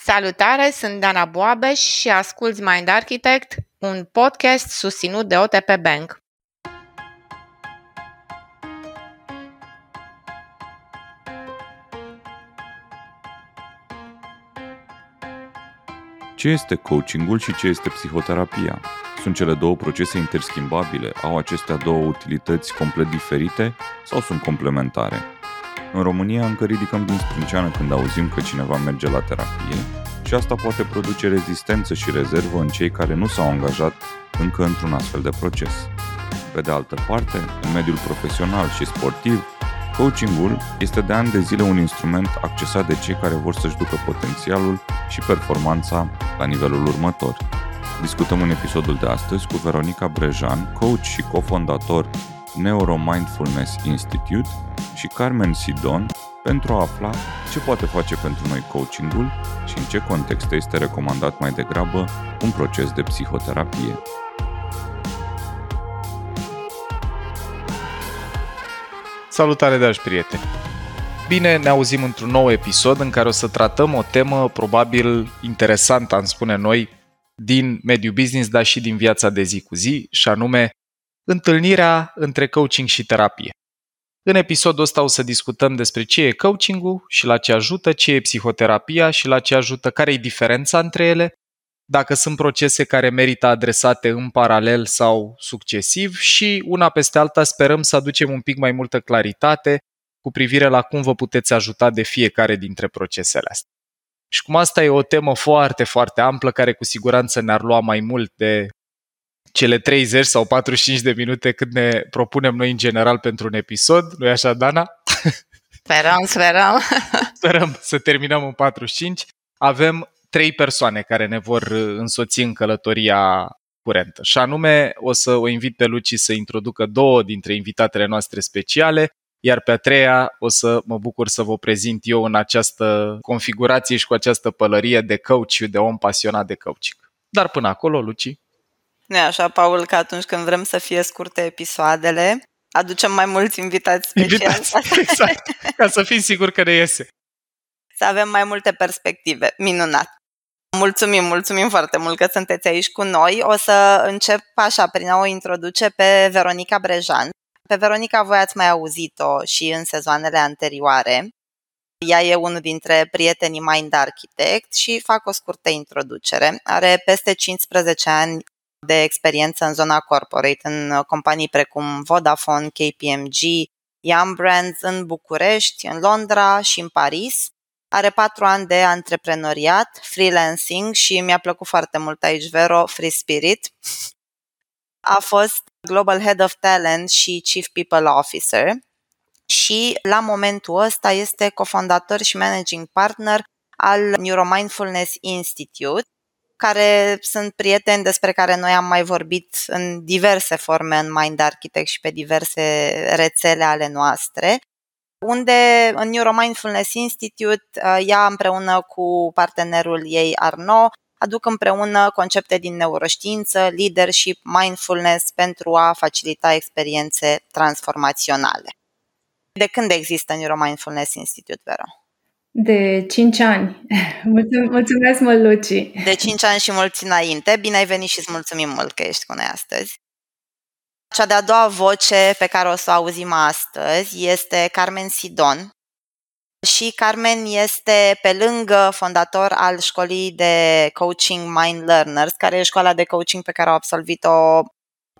Salutare, sunt Dana Boabeș și asculți Mind Architect, un podcast susținut de OTP Bank. Ce este coachingul și ce este psihoterapia? Sunt cele două procese interschimbabile? Au acestea două utilități complet diferite sau sunt complementare? În România încă ridicăm din sprânceană când auzim că cineva merge la terapie și asta poate produce rezistență și rezervă în cei care nu s-au angajat încă într-un astfel de proces. Pe de altă parte, în mediul profesional și sportiv, coachingul este de ani de zile un instrument accesat de cei care vor să-și ducă potențialul și performanța la nivelul următor. Discutăm în episodul de astăzi cu Veronica Brejan, coach și cofondator Neuromindfulness Institute și Carmen Sidon pentru a afla ce poate face pentru noi coachingul și în ce context este recomandat mai degrabă un proces de psihoterapie. Salutare, dragi prieteni! Bine, ne auzim într-un nou episod în care o să tratăm o temă probabil interesantă, am spune noi, din mediul business, dar și din viața de zi cu zi, și anume întâlnirea între coaching și terapie. În episodul ăsta o să discutăm despre ce e coachingul și la ce ajută, ce e psihoterapia și la ce ajută, care e diferența între ele, dacă sunt procese care merită adresate în paralel sau succesiv și una peste alta sperăm să aducem un pic mai multă claritate cu privire la cum vă puteți ajuta de fiecare dintre procesele astea. Și cum asta e o temă foarte, foarte amplă, care cu siguranță ne-ar lua mai mult de cele 30 sau 45 de minute cât ne propunem noi în general pentru un episod, nu-i așa, Dana? Sperăm, sperăm. Sperăm să terminăm în 45. Avem trei persoane care ne vor însoți în călătoria curentă. Și anume, o să o invit pe Luci să introducă două dintre invitatele noastre speciale, iar pe a treia o să mă bucur să vă prezint eu în această configurație și cu această pălărie de coach, de om pasionat de coaching. Dar până acolo, Luci. Nu e așa, Paul, că atunci când vrem să fie scurte episoadele, aducem mai mulți invitați speciali. Invitați, exact, ca să fim siguri că ne iese. Să avem mai multe perspective. Minunat! Mulțumim, mulțumim foarte mult că sunteți aici cu noi. O să încep așa prin a o introduce pe Veronica Brejan. Pe Veronica voi ați mai auzit-o și în sezoanele anterioare. Ea e unul dintre prietenii Mind Architect și fac o scurtă introducere. Are peste 15 ani de experiență în zona corporate, în companii precum Vodafone, KPMG, Yum Brands în București, în Londra și în Paris. Are patru ani de antreprenoriat, freelancing și mi-a plăcut foarte mult aici, Vero, Free Spirit. A fost Global Head of Talent și Chief People Officer și la momentul ăsta este cofondator și managing partner al Neuromindfulness Institute, care sunt prieteni despre care noi am mai vorbit în diverse forme în Mind Architect și pe diverse rețele ale noastre, unde în Neuromindfulness Institute, uh, ea împreună cu partenerul ei Arno, aduc împreună concepte din neuroștiință, leadership, mindfulness pentru a facilita experiențe transformaționale. De când există Neuromindfulness Institute, Vero? De 5 ani. Mulțumesc mult, Luci. De 5 ani și mulți înainte. Bine ai venit și îți mulțumim mult că ești cu noi astăzi. Cea de-a doua voce pe care o să o auzim astăzi este Carmen Sidon. Și Carmen este pe lângă fondator al școlii de coaching Mind Learners, care e școala de coaching pe care au absolvit-o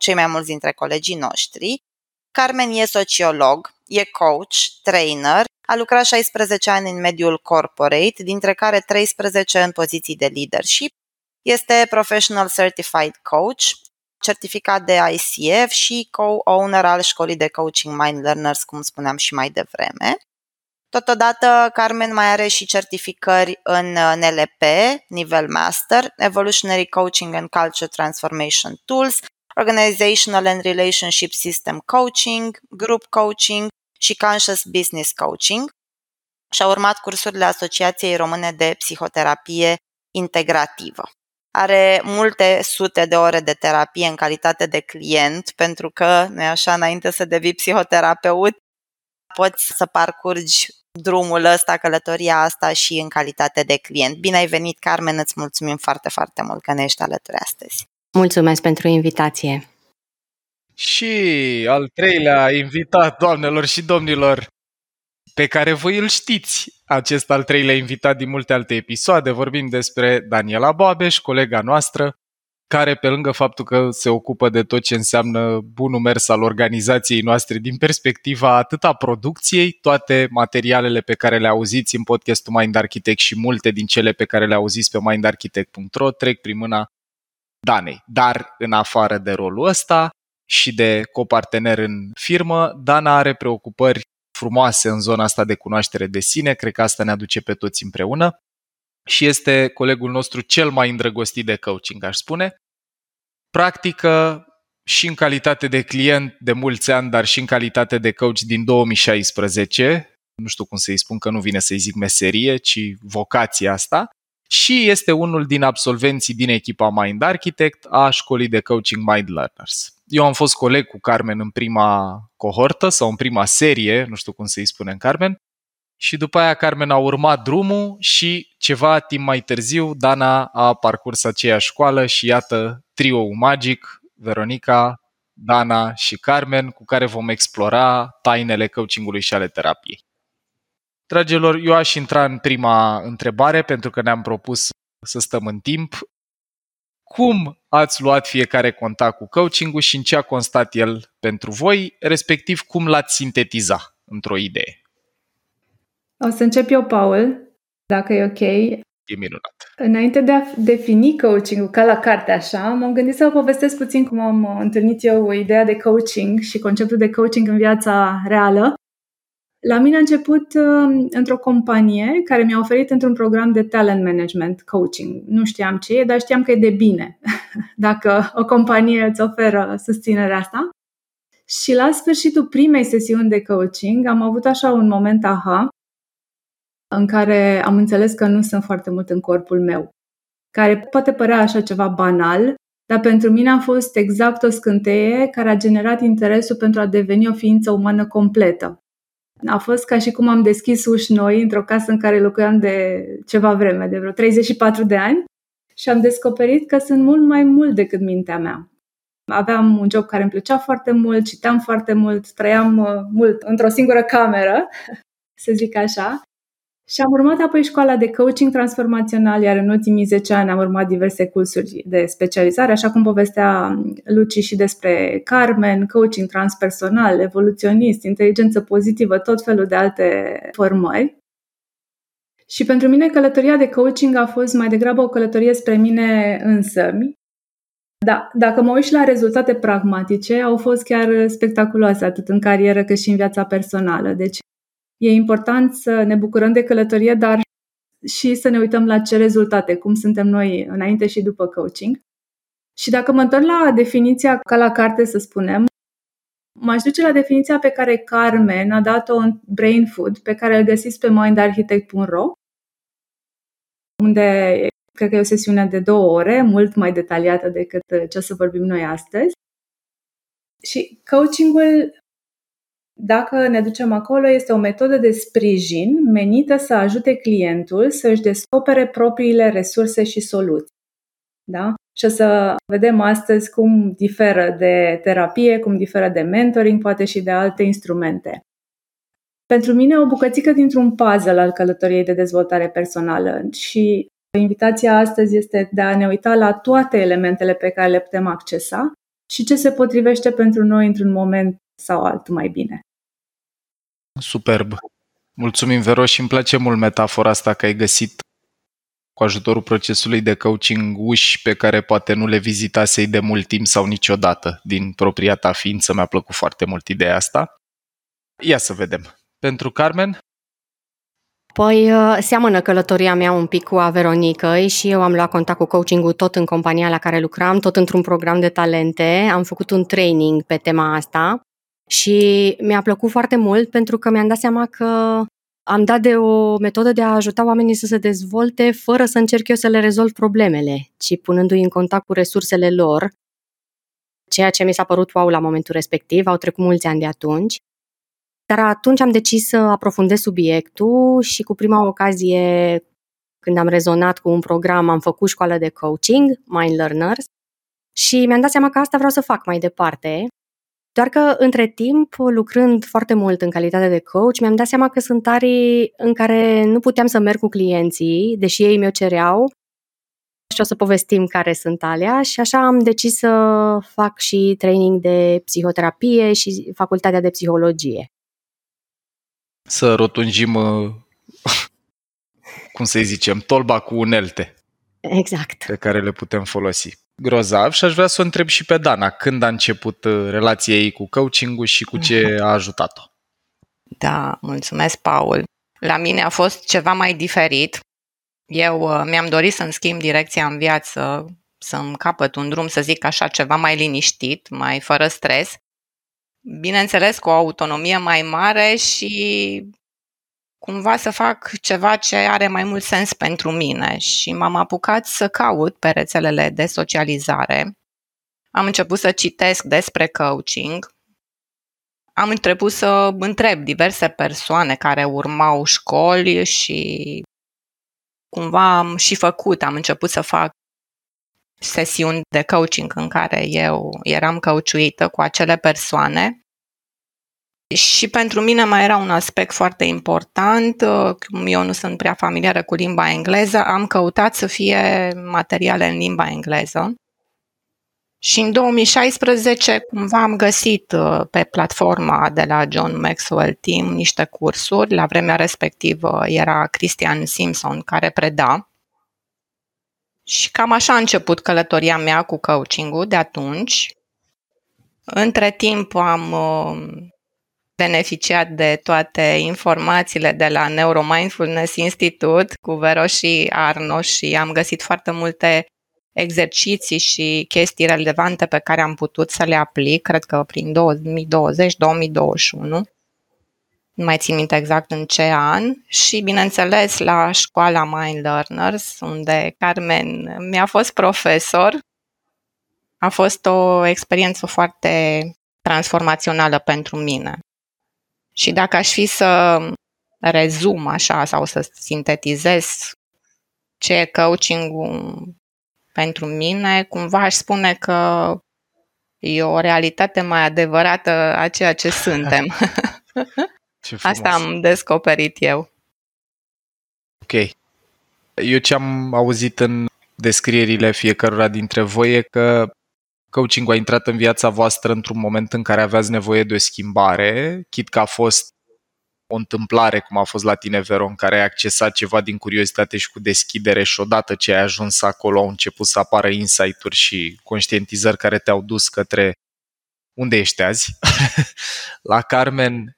cei mai mulți dintre colegii noștri. Carmen e sociolog, e coach, trainer a lucrat 16 ani în mediul corporate, dintre care 13 în poziții de leadership. Este Professional Certified Coach, certificat de ICF și co-owner al școlii de coaching Mind Learners, cum spuneam și mai devreme. Totodată, Carmen mai are și certificări în NLP, nivel Master, Evolutionary Coaching and Culture Transformation Tools, Organizational and Relationship System Coaching, Group Coaching și Conscious Business Coaching și a urmat cursurile Asociației Române de Psihoterapie Integrativă. Are multe sute de ore de terapie în calitate de client, pentru că, nu așa, înainte să devii psihoterapeut, poți să parcurgi drumul ăsta, călătoria asta și în calitate de client. Bine ai venit, Carmen, îți mulțumim foarte, foarte mult că ne ești alături astăzi. Mulțumesc pentru invitație. Și al treilea invitat, doamnelor și domnilor, pe care voi îl știți, acest al treilea invitat din multe alte episoade. Vorbim despre Daniela Boabeș, colega noastră, care pe lângă faptul că se ocupă de tot ce înseamnă bunul mers al organizației noastre din perspectiva atât a producției, toate materialele pe care le auziți în podcastul Mind Architect și multe din cele pe care le auziți pe mindarchitect.ro trec prin mâna Danei. Dar în afară de rolul ăsta și de copartener în firmă, Dana are preocupări frumoase în zona asta de cunoaștere de sine, cred că asta ne aduce pe toți împreună și este colegul nostru cel mai îndrăgostit de coaching, aș spune. Practică și în calitate de client de mulți ani, dar și în calitate de coach din 2016, nu știu cum să-i spun că nu vine să-i zic meserie, ci vocația asta, și este unul din absolvenții din echipa Mind Architect a școlii de coaching Mind Learners. Eu am fost coleg cu Carmen în prima cohortă sau în prima serie, nu știu cum să-i spunem Carmen, și după aia Carmen a urmat drumul și ceva timp mai târziu Dana a parcurs aceeași școală și iată trio magic, Veronica, Dana și Carmen, cu care vom explora tainele coachingului și ale terapiei. Dragilor, eu aș intra în prima întrebare pentru că ne-am propus să stăm în timp. Cum ați luat fiecare contact cu coachingul și în ce a constat el pentru voi, respectiv cum l-ați sintetiza într-o idee? O să încep eu, Paul, dacă e ok. E minunat. Înainte de a defini coaching ca la carte așa, m-am gândit să vă povestesc puțin cum am întâlnit eu ideea de coaching și conceptul de coaching în viața reală. La mine a început uh, într-o companie care mi-a oferit într-un program de talent management coaching. Nu știam ce e, dar știam că e de bine dacă o companie îți oferă susținerea asta. Și la sfârșitul primei sesiuni de coaching am avut așa un moment aha în care am înțeles că nu sunt foarte mult în corpul meu, care poate părea așa ceva banal, dar pentru mine a fost exact o scânteie care a generat interesul pentru a deveni o ființă umană completă. A fost ca și cum am deschis uși noi într-o casă în care locuiam de ceva vreme, de vreo 34 de ani, și am descoperit că sunt mult mai mult decât mintea mea. Aveam un job care îmi plăcea foarte mult, citeam foarte mult, trăiam uh, mult într-o singură cameră, să zic așa, și am urmat apoi școala de coaching transformațional, iar în ultimii 10 ani am urmat diverse cursuri de specializare, așa cum povestea Luci și despre Carmen, coaching transpersonal, evoluționist, inteligență pozitivă, tot felul de alte formări. Și pentru mine călătoria de coaching a fost mai degrabă o călătorie spre mine însă. Da, dacă mă uit și la rezultate pragmatice, au fost chiar spectaculoase, atât în carieră cât și în viața personală. Deci E important să ne bucurăm de călătorie, dar și să ne uităm la ce rezultate, cum suntem noi înainte și după coaching. Și dacă mă întorc la definiția ca la carte, să spunem, m-aș duce la definiția pe care Carmen a dat-o în Brain Food, pe care îl găsiți pe mindarchitect.ro, unde cred că e o sesiune de două ore, mult mai detaliată decât ce o să vorbim noi astăzi. Și coachingul dacă ne ducem acolo, este o metodă de sprijin menită să ajute clientul să își descopere propriile resurse și soluții. Da? Și o să vedem astăzi cum diferă de terapie, cum diferă de mentoring, poate și de alte instrumente. Pentru mine, o bucățică dintr-un puzzle al călătoriei de dezvoltare personală și invitația astăzi este de a ne uita la toate elementele pe care le putem accesa și ce se potrivește pentru noi într-un moment sau altul mai bine. Superb. Mulțumim, Vero, și îmi place mult metafora asta că ai găsit cu ajutorul procesului de coaching uși pe care poate nu le vizitasei de mult timp sau niciodată din propria ta ființă. Mi-a plăcut foarte mult ideea asta. Ia să vedem. Pentru Carmen? Păi uh, seamănă călătoria mea un pic cu a Veronicăi și eu am luat contact cu coaching tot în compania la care lucram, tot într-un program de talente. Am făcut un training pe tema asta și mi-a plăcut foarte mult pentru că mi-am dat seama că am dat de o metodă de a ajuta oamenii să se dezvolte fără să încerc eu să le rezolv problemele, ci punându-i în contact cu resursele lor, ceea ce mi s-a părut wow la momentul respectiv, au trecut mulți ani de atunci. Dar atunci am decis să aprofundez subiectul și cu prima ocazie, când am rezonat cu un program, am făcut școală de coaching, Mind Learners, și mi-am dat seama că asta vreau să fac mai departe. Doar că, între timp, lucrând foarte mult în calitate de coach, mi-am dat seama că sunt arii în care nu puteam să merg cu clienții, deși ei mi-o cereau, și o să povestim care sunt alea și așa am decis să fac și training de psihoterapie și facultatea de psihologie. Să rotunjim, uh, cum să zicem, tolba cu unelte. Exact. Pe care le putem folosi. Grozav și aș vrea să o întreb și pe Dana, când a început uh, relația ei cu coaching și cu ce a ajutat-o? Da, mulțumesc, Paul. La mine a fost ceva mai diferit. Eu uh, mi-am dorit să-mi schimb direcția în viață, să-mi capăt un drum, să zic așa, ceva mai liniștit, mai fără stres. Bineînțeles, cu o autonomie mai mare și cumva să fac ceva ce are mai mult sens pentru mine și m-am apucat să caut pe rețelele de socializare. Am început să citesc despre coaching. Am început să întreb diverse persoane care urmau școli și cumva am și făcut, am început să fac sesiuni de coaching în care eu eram căuciuită cu acele persoane. Și pentru mine mai era un aspect foarte important, cum eu nu sunt prea familiară cu limba engleză, am căutat să fie materiale în limba engleză. Și în 2016 cumva am găsit uh, pe platforma de la John Maxwell Team niște cursuri. La vremea respectivă era Christian Simpson care preda. Și cam așa a început călătoria mea cu coaching-ul de atunci. Între timp am uh, beneficiat de toate informațiile de la Neuromindfulness Institute cu Vero și Arno și am găsit foarte multe exerciții și chestii relevante pe care am putut să le aplic, cred că prin 2020-2021. Nu mai țin minte exact în ce an și, bineînțeles, la școala Mind Learners, unde Carmen mi-a fost profesor. A fost o experiență foarte transformațională pentru mine. Și dacă aș fi să rezum așa sau să sintetizez ce e coaching pentru mine, cumva aș spune că e o realitate mai adevărată a ceea ce suntem. Ce Asta am descoperit eu. Ok. Eu ce am auzit în descrierile fiecărora dintre voi e că coaching a intrat în viața voastră într-un moment în care aveați nevoie de o schimbare, chit că a fost o întâmplare, cum a fost la tine, Vero, în care ai accesat ceva din curiozitate și cu deschidere și odată ce ai ajuns acolo au început să apară insight-uri și conștientizări care te-au dus către unde ești azi. la Carmen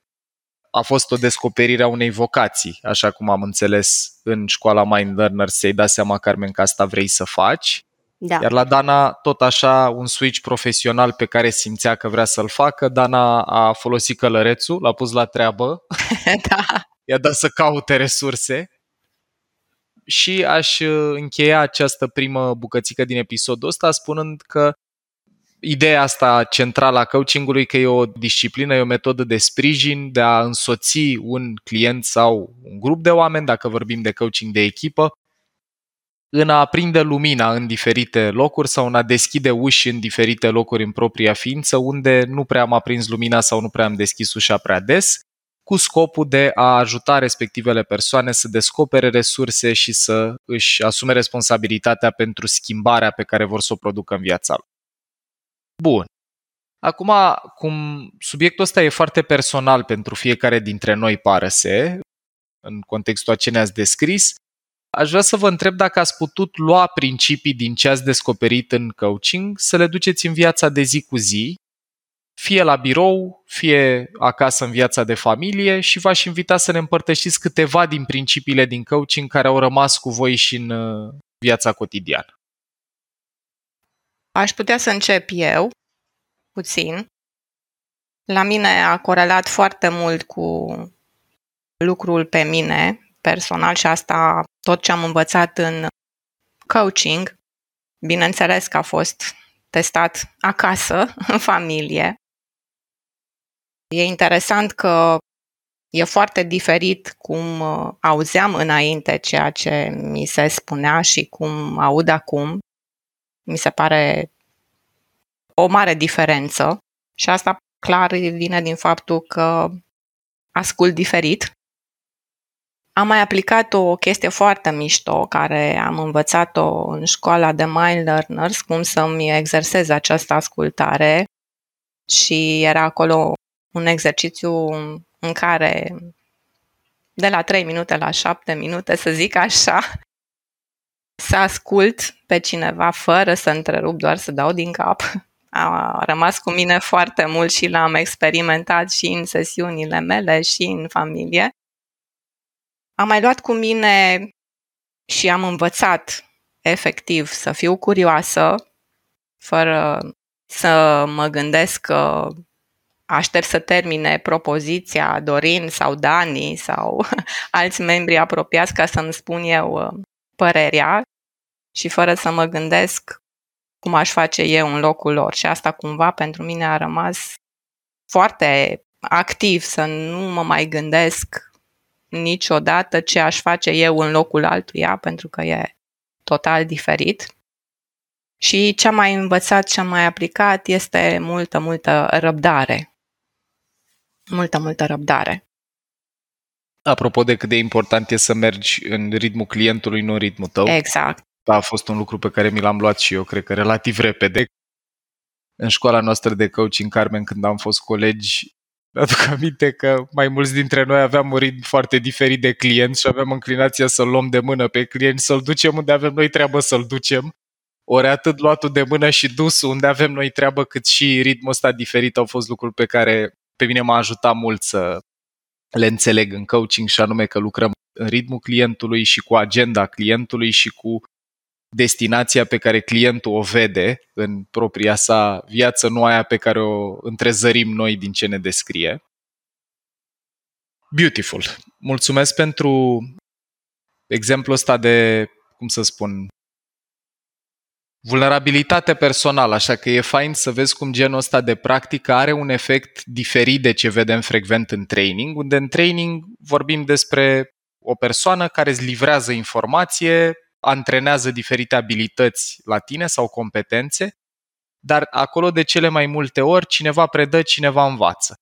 a fost o descoperire a unei vocații, așa cum am înțeles în școala Mind Learner, să-i da seama, Carmen, că asta vrei să faci. Da. Iar la Dana, tot așa, un switch profesional pe care simțea că vrea să-l facă. Dana a folosit călărețul, l-a pus la treabă, da. i-a dat să caute resurse și aș uh, încheia această primă bucățică din episodul ăsta spunând că ideea asta centrală a coachingului că e o disciplină, e o metodă de sprijin, de a însoți un client sau un grup de oameni, dacă vorbim de coaching de echipă, în a aprinde lumina în diferite locuri sau în a deschide uși în diferite locuri în propria ființă, unde nu prea am aprins lumina sau nu prea am deschis ușa prea des, cu scopul de a ajuta respectivele persoane să descopere resurse și să își asume responsabilitatea pentru schimbarea pe care vor să o producă în viața lor. Bun. Acum, cum subiectul ăsta e foarte personal pentru fiecare dintre noi, pare să, în contextul a ce ne-ați descris, Aș vrea să vă întreb dacă ați putut lua principii din ce ați descoperit în coaching, să le duceți în viața de zi cu zi, fie la birou, fie acasă în viața de familie și v-aș invita să ne împărtășiți câteva din principiile din coaching care au rămas cu voi și în uh, viața cotidiană. Aș putea să încep eu, puțin. La mine a corelat foarte mult cu lucrul pe mine, personal și asta tot ce am învățat în coaching, bineînțeles că a fost testat acasă, în familie. E interesant că E foarte diferit cum uh, auzeam înainte ceea ce mi se spunea și cum aud acum. Mi se pare o mare diferență și asta clar vine din faptul că ascult diferit. Am mai aplicat o chestie foarte mișto care am învățat-o în școala de Mind Learners, cum să-mi exersez această ascultare și era acolo un exercițiu în care de la 3 minute la 7 minute, să zic așa, să ascult pe cineva fără să întrerup, doar să dau din cap. A rămas cu mine foarte mult și l-am experimentat și în sesiunile mele și în familie. Am mai luat cu mine și am învățat efectiv să fiu curioasă, fără să mă gândesc că aștept să termine propoziția Dorin sau Dani sau alți membri apropiați ca să-mi spun eu uh, părerea și fără să mă gândesc cum aș face eu în locul lor. Și asta cumva pentru mine a rămas foarte activ, să nu mă mai gândesc niciodată ce aș face eu în locul altuia, pentru că e total diferit. Și ce am mai învățat, ce am mai aplicat este multă, multă răbdare. Multă, multă răbdare. Apropo de cât de important e să mergi în ritmul clientului, nu în ritmul tău. Exact. A fost un lucru pe care mi l-am luat și eu, cred că relativ repede. În școala noastră de coaching, Carmen, când am fost colegi, aduc aminte că mai mulți dintre noi aveam un ritm foarte diferit de client și aveam înclinația să-l luăm de mână pe client, să-l ducem unde avem noi treabă să-l ducem. Ori atât luatul de mână și dus unde avem noi treabă, cât și ritmul ăsta diferit au fost lucruri pe care pe mine m-a ajutat mult să le înțeleg în coaching și anume că lucrăm în ritmul clientului și cu agenda clientului și cu destinația pe care clientul o vede în propria sa viață, nu aia pe care o întrezărim noi din ce ne descrie. Beautiful. Mulțumesc pentru exemplul ăsta de, cum să spun, vulnerabilitate personală, așa că e fain să vezi cum genul ăsta de practică are un efect diferit de ce vedem frecvent în training, unde în training vorbim despre o persoană care îți livrează informație, antrenează diferite abilități la tine sau competențe, dar acolo de cele mai multe ori cineva predă, cineva învață.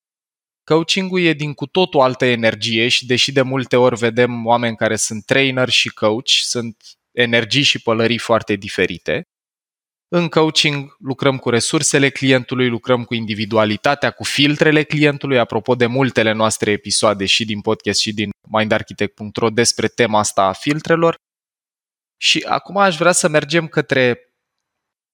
Coaching-ul e din cu totul altă energie și deși de multe ori vedem oameni care sunt trainer și coach, sunt energii și pălării foarte diferite. În coaching lucrăm cu resursele clientului, lucrăm cu individualitatea, cu filtrele clientului, apropo de multele noastre episoade și din podcast și din mindarchitect.ro despre tema asta a filtrelor. Și acum aș vrea să mergem către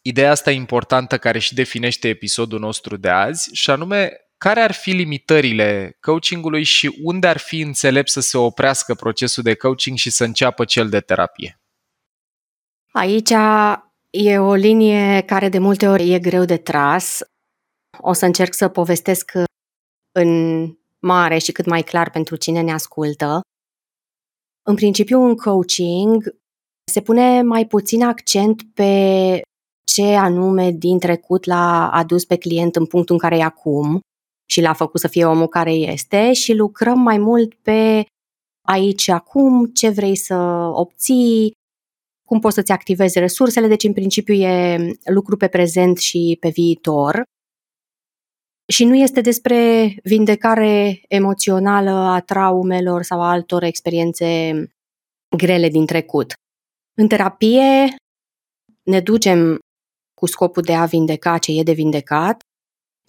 ideea asta importantă care și definește episodul nostru de azi, și anume care ar fi limitările coachingului și unde ar fi înțelept să se oprească procesul de coaching și să înceapă cel de terapie? Aici e o linie care de multe ori e greu de tras. O să încerc să povestesc în mare și cât mai clar pentru cine ne ascultă. În principiu, în coaching, se pune mai puțin accent pe ce anume din trecut l-a adus pe client în punctul în care e acum și l-a făcut să fie omul care este și lucrăm mai mult pe aici și acum, ce vrei să obții, cum poți să-ți activezi resursele, deci în principiu e lucru pe prezent și pe viitor. Și nu este despre vindecare emoțională a traumelor sau a altor experiențe grele din trecut. În terapie ne ducem cu scopul de a vindeca ce e de vindecat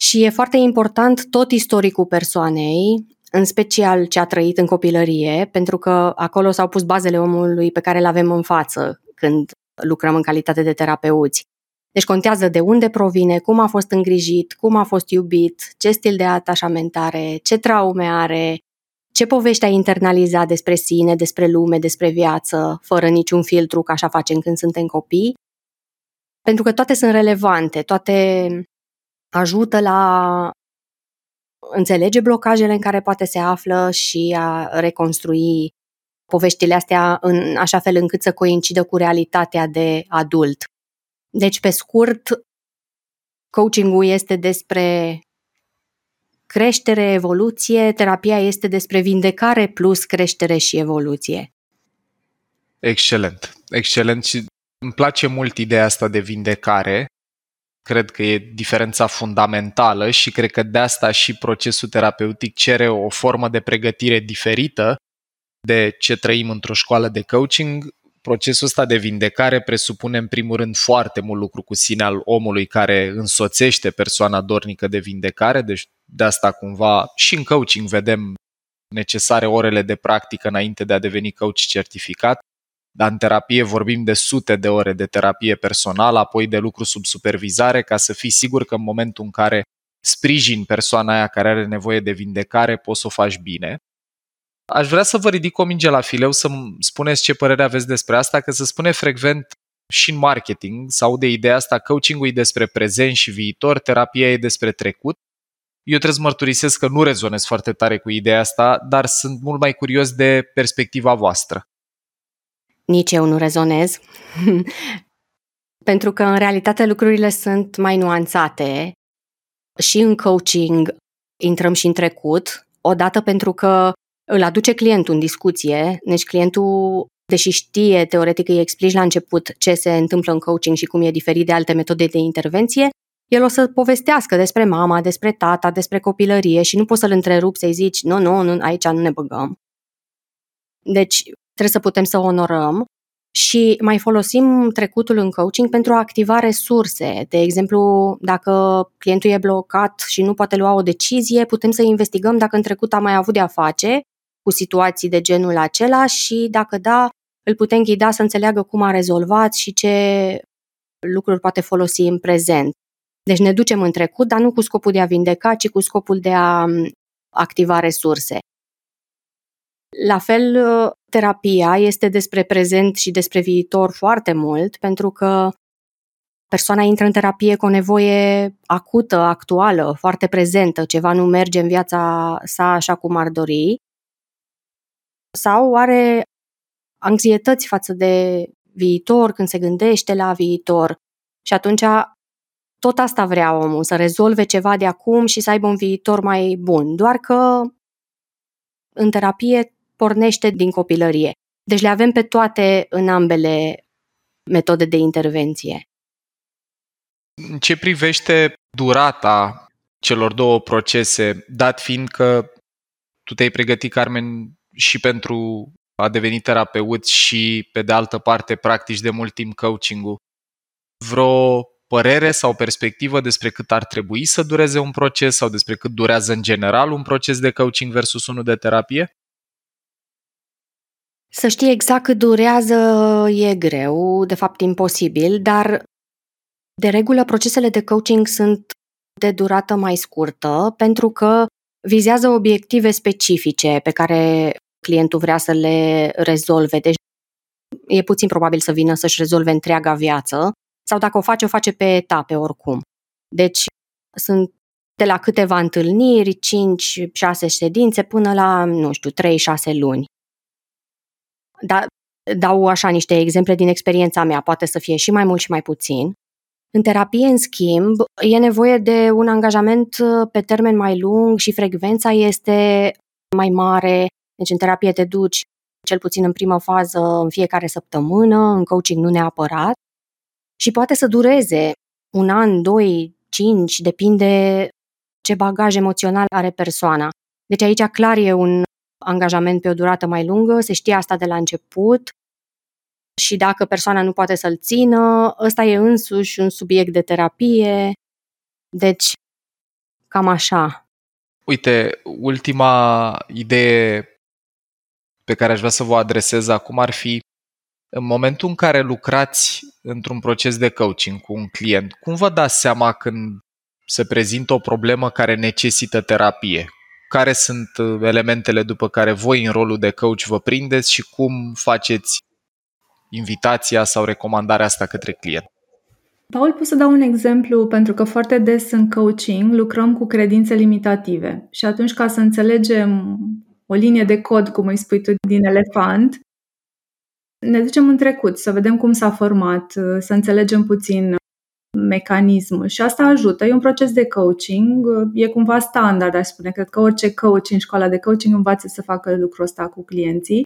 și e foarte important tot istoricul persoanei, în special ce a trăit în copilărie, pentru că acolo s-au pus bazele omului pe care îl avem în față când lucrăm în calitate de terapeuți. Deci contează de unde provine, cum a fost îngrijit, cum a fost iubit, ce stil de atașamentare, ce traume are, ce povești ai internalizat despre sine, despre lume, despre viață, fără niciun filtru, ca așa facem când suntem copii? Pentru că toate sunt relevante, toate ajută la înțelege blocajele în care poate se află și a reconstrui poveștile astea în așa fel încât să coincidă cu realitatea de adult. Deci, pe scurt, coaching-ul este despre creștere, evoluție, terapia este despre vindecare plus creștere și evoluție. Excelent, excelent și îmi place mult ideea asta de vindecare. Cred că e diferența fundamentală și cred că de asta și procesul terapeutic cere o formă de pregătire diferită de ce trăim într-o școală de coaching. Procesul ăsta de vindecare presupune în primul rând foarte mult lucru cu sine al omului care însoțește persoana dornică de vindecare, deci de asta cumva și în coaching vedem necesare orele de practică înainte de a deveni coach certificat dar în terapie vorbim de sute de ore de terapie personală, apoi de lucru sub supervizare, ca să fii sigur că în momentul în care sprijin persoana aia care are nevoie de vindecare, poți să o faci bine. Aș vrea să vă ridic o minge la fileu să-mi spuneți ce părere aveți despre asta, că se spune frecvent și în marketing sau de ideea asta, coaching-ul e despre prezent și viitor, terapia e despre trecut. Eu trebuie să mărturisesc că nu rezonez foarte tare cu ideea asta, dar sunt mult mai curios de perspectiva voastră. Nici eu nu rezonez, pentru că în realitate lucrurile sunt mai nuanțate. Și în coaching intrăm și în trecut, odată pentru că îl aduce clientul în discuție, deci clientul, deși știe, teoretic îi explici la început ce se întâmplă în coaching și cum e diferit de alte metode de intervenție, el o să povestească despre mama, despre tata, despre copilărie și nu poți să-l întrerupi să-i zici, nu, nu, nu, aici nu ne băgăm. Deci trebuie să putem să onorăm și mai folosim trecutul în coaching pentru a activa resurse. De exemplu, dacă clientul e blocat și nu poate lua o decizie, putem să investigăm dacă în trecut a mai avut de-a face cu situații de genul acela și dacă da, îl putem ghida să înțeleagă cum a rezolvat și ce lucruri poate folosi în prezent. Deci ne ducem în trecut, dar nu cu scopul de a vindeca, ci cu scopul de a activa resurse. La fel, uh, terapia este despre prezent și despre viitor foarte mult, pentru că persoana intră în terapie cu o nevoie acută, actuală, foarte prezentă, ceva nu merge în viața sa așa cum ar dori, sau are anxietăți față de viitor, când se gândește la viitor. Și atunci tot asta vrea omul, să rezolve ceva de acum și să aibă un viitor mai bun. Doar că în terapie pornește din copilărie. Deci le avem pe toate în ambele metode de intervenție. În ce privește durata celor două procese, dat fiind că tu te-ai pregătit, Carmen, și pentru a deveni terapeut și, pe de altă parte, practici de mult timp coaching-ul, vreo părere sau perspectivă despre cât ar trebui să dureze un proces sau despre cât durează în general un proces de coaching versus unul de terapie? Să știi exact cât durează e greu, de fapt imposibil, dar de regulă procesele de coaching sunt de durată mai scurtă pentru că vizează obiective specifice pe care clientul vrea să le rezolve. Deci e puțin probabil să vină să-și rezolve întreaga viață sau dacă o face, o face pe etape oricum. Deci sunt de la câteva întâlniri, 5-6 ședințe, până la, nu știu, 3-6 luni. Da, dau așa niște exemple din experiența mea, poate să fie și mai mult și mai puțin. În terapie, în schimb, e nevoie de un angajament uh, pe termen mai lung și frecvența este mai mare. Deci în terapie te duci cel puțin în primă fază în fiecare săptămână, în coaching nu neapărat. Și poate să dureze un an, doi, cinci, depinde ce bagaj emoțional are persoana. Deci aici clar e un angajament pe o durată mai lungă, se știe asta de la început și dacă persoana nu poate să-l țină, ăsta e însuși un subiect de terapie. Deci, cam așa. Uite, ultima idee pe care aș vrea să vă adresez acum ar fi în momentul în care lucrați într-un proces de coaching cu un client, cum vă dați seama când se prezintă o problemă care necesită terapie? care sunt uh, elementele după care voi în rolul de coach vă prindeți și cum faceți invitația sau recomandarea asta către client. Paul, pot să dau un exemplu pentru că foarte des în coaching lucrăm cu credințe limitative și atunci ca să înțelegem o linie de cod, cum îi spui tu, din elefant, ne ducem în trecut, să vedem cum s-a format, să înțelegem puțin mecanismul și asta ajută. E un proces de coaching, e cumva standard, aș spune. Cred că orice coach în școala de coaching învață să facă lucrul ăsta cu clienții.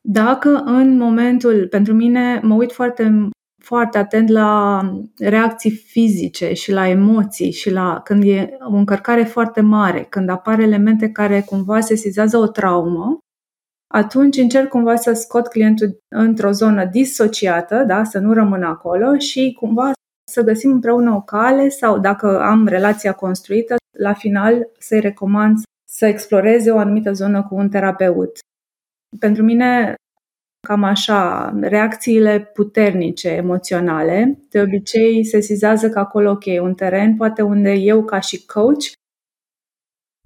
Dacă în momentul, pentru mine, mă uit foarte, foarte atent la reacții fizice și la emoții și la când e o încărcare foarte mare, când apar elemente care cumva sesizează o traumă, atunci încerc cumva să scot clientul într-o zonă disociată, da? să nu rămână acolo și cumva să găsim împreună o cale sau dacă am relația construită, la final să-i recomand să exploreze o anumită zonă cu un terapeut. Pentru mine, cam așa, reacțiile puternice, emoționale, de obicei se sizează că acolo, ok, un teren, poate unde eu ca și coach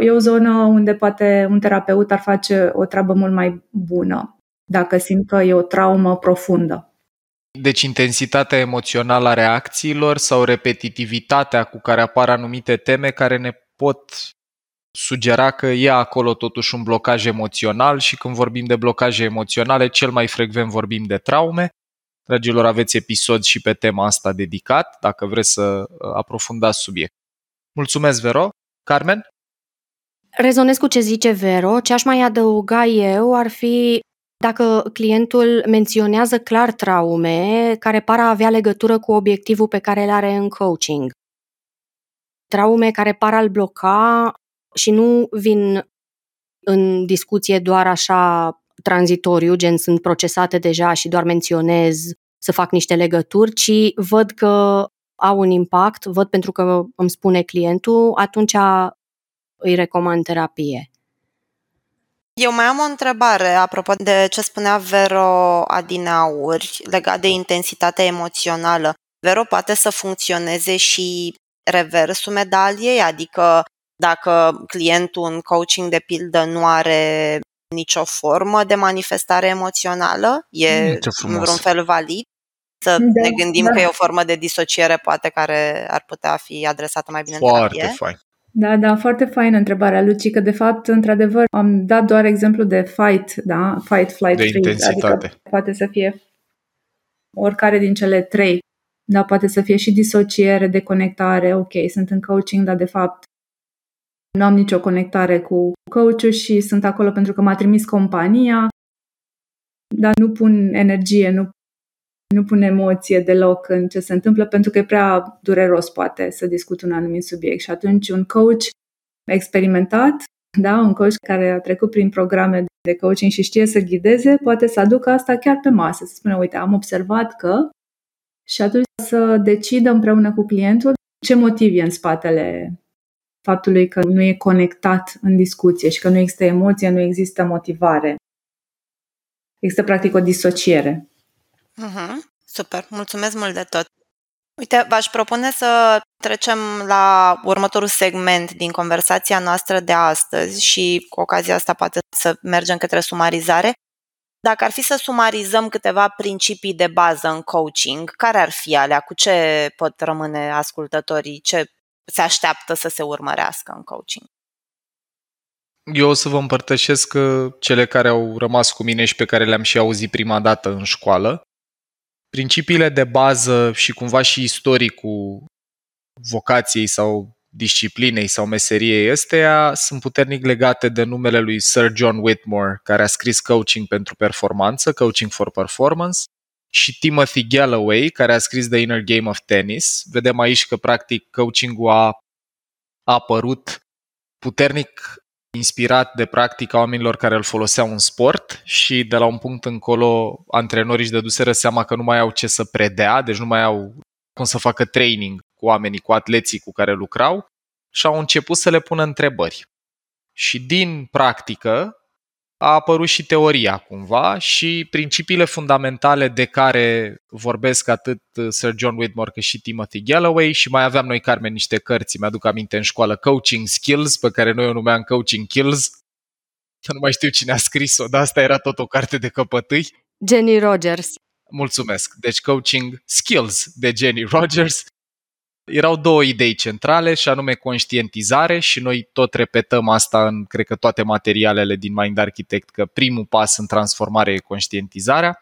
E o zonă unde poate un terapeut ar face o treabă mult mai bună, dacă simt că e o traumă profundă. Deci intensitatea emoțională a reacțiilor sau repetitivitatea cu care apar anumite teme care ne pot sugera că e acolo totuși un blocaj emoțional și când vorbim de blocaje emoționale, cel mai frecvent vorbim de traume. Dragilor, aveți episod și pe tema asta dedicat, dacă vreți să uh, aprofundați subiect. Mulțumesc, Vero. Carmen? Rezonez cu ce zice Vero. Ce aș mai adăuga eu ar fi dacă clientul menționează clar traume care par a avea legătură cu obiectivul pe care îl are în coaching. Traume care par a-l bloca și nu vin în discuție doar așa tranzitoriu, gen sunt procesate deja și doar menționez să fac niște legături, ci văd că au un impact, văd pentru că îmi spune clientul, atunci îi recomand terapie. Eu mai am o întrebare apropo de ce spunea Vero Adinauri legat de intensitatea emoțională. Vero poate să funcționeze și reversul medaliei, adică dacă clientul în coaching de pildă nu are nicio formă de manifestare emoțională, e în vreun fel valid? Să da, ne gândim da. că e o formă de disociere poate care ar putea fi adresată mai bine Foarte în terapie? fain. Da, da, foarte faină întrebarea, Luci, că de fapt, într-adevăr, am dat doar exemplu de fight, da, fight, flight, de freeze, intensitate. adică poate să fie oricare din cele trei, da, poate să fie și disociere, deconectare, ok, sunt în coaching, dar de fapt nu am nicio conectare cu coachul și sunt acolo pentru că m-a trimis compania, dar nu pun energie, nu nu pun emoție deloc în ce se întâmplă pentru că e prea dureros poate să discut un anumit subiect și atunci un coach experimentat, da, un coach care a trecut prin programe de coaching și știe să ghideze, poate să aducă asta chiar pe masă, să spună, uite, am observat că și atunci să decidă împreună cu clientul ce motiv e în spatele faptului că nu e conectat în discuție și că nu există emoție, nu există motivare. Există practic o disociere. Uh-huh. Super, mulțumesc mult de tot. Uite, v-aș propune să trecem la următorul segment din conversația noastră de astăzi și cu ocazia asta poate să mergem către sumarizare. Dacă ar fi să sumarizăm câteva principii de bază în coaching, care ar fi alea? Cu ce pot rămâne ascultătorii? Ce se așteaptă să se urmărească în coaching? Eu o să vă împărtășesc uh, cele care au rămas cu mine și pe care le-am și auzit prima dată în școală principiile de bază și cumva și istoricul vocației sau disciplinei sau meseriei ăsteia sunt puternic legate de numele lui Sir John Whitmore, care a scris Coaching pentru Performanță, Coaching for Performance, și Timothy Galloway, care a scris The Inner Game of Tennis. Vedem aici că, practic, coaching-ul a, a apărut puternic inspirat de practica oamenilor care îl foloseau în sport și de la un punct încolo antrenorii își dăduseră seama că nu mai au ce să predea, deci nu mai au cum să facă training cu oamenii, cu atleții cu care lucrau și au început să le pună întrebări. Și din practică a apărut și teoria cumva și principiile fundamentale de care vorbesc atât Sir John Whitmore cât și Timothy Galloway și mai aveam noi, Carmen, niște cărți, mi-aduc aminte în școală, Coaching Skills, pe care noi o numeam Coaching Kills, că nu mai știu cine a scris-o, dar asta era tot o carte de căpătâi. Jenny Rogers. Mulțumesc. Deci Coaching Skills de Jenny Rogers erau două idei centrale și anume conștientizare și noi tot repetăm asta în, cred că, toate materialele din Mind Architect, că primul pas în transformare e conștientizarea.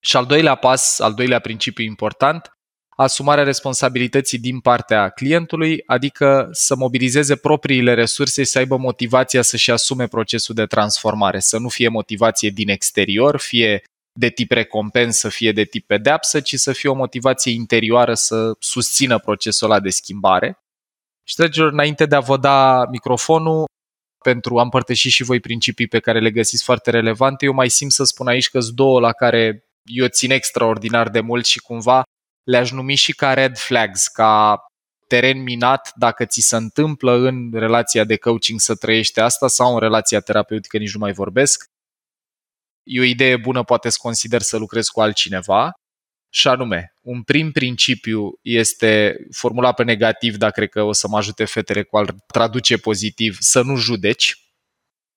Și al doilea pas, al doilea principiu important, asumarea responsabilității din partea clientului, adică să mobilizeze propriile resurse și să aibă motivația să-și asume procesul de transformare, să nu fie motivație din exterior, fie de tip recompensă, fie de tip pedeapsă, ci să fie o motivație interioară să susțină procesul ăla de schimbare. Și, dragilor, înainte de a vă da microfonul, pentru a împărtăși și voi principii pe care le găsiți foarte relevante, eu mai simt să spun aici că sunt două la care eu țin extraordinar de mult și cumva le-aș numi și ca red flags, ca teren minat dacă ți se întâmplă în relația de coaching să trăiești asta sau în relația terapeutică, nici nu mai vorbesc. E o idee bună, poate să consider să lucrez cu altcineva. Și anume, un prim principiu este formulat pe negativ, dar cred că o să mă ajute fetele cu al traduce pozitiv, să nu judeci.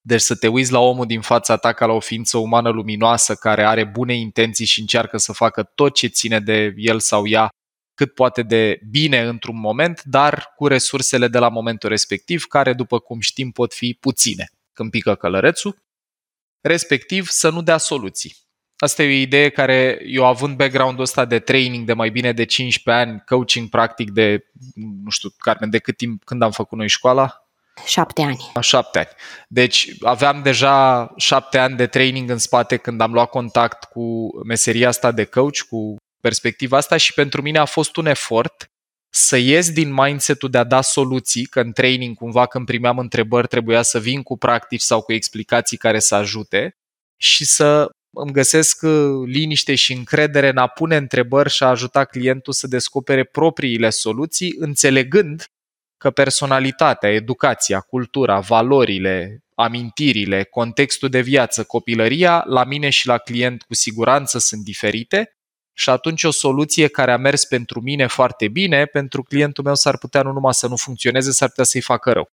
Deci să te uiți la omul din fața ta ca la o ființă umană luminoasă care are bune intenții și încearcă să facă tot ce ține de el sau ea cât poate de bine într-un moment, dar cu resursele de la momentul respectiv, care, după cum știm, pot fi puține. Când pică călărețul, respectiv să nu dea soluții. Asta e o idee care eu având background-ul ăsta de training de mai bine de 15 ani, coaching practic de, nu știu, Carmen, de cât timp, când am făcut noi școala? Șapte ani. A șapte ani. Deci aveam deja șapte ani de training în spate când am luat contact cu meseria asta de coach, cu perspectiva asta și pentru mine a fost un efort să ies din mindset-ul de a da soluții, că în training cumva când primeam întrebări trebuia să vin cu practici sau cu explicații care să ajute și să îmi găsesc uh, liniște și încredere în a pune întrebări și a ajuta clientul să descopere propriile soluții, înțelegând că personalitatea, educația, cultura, valorile, amintirile, contextul de viață, copilăria, la mine și la client cu siguranță sunt diferite și atunci o soluție care a mers pentru mine foarte bine, pentru clientul meu s-ar putea nu numai să nu funcționeze, s-ar putea să-i facă rău.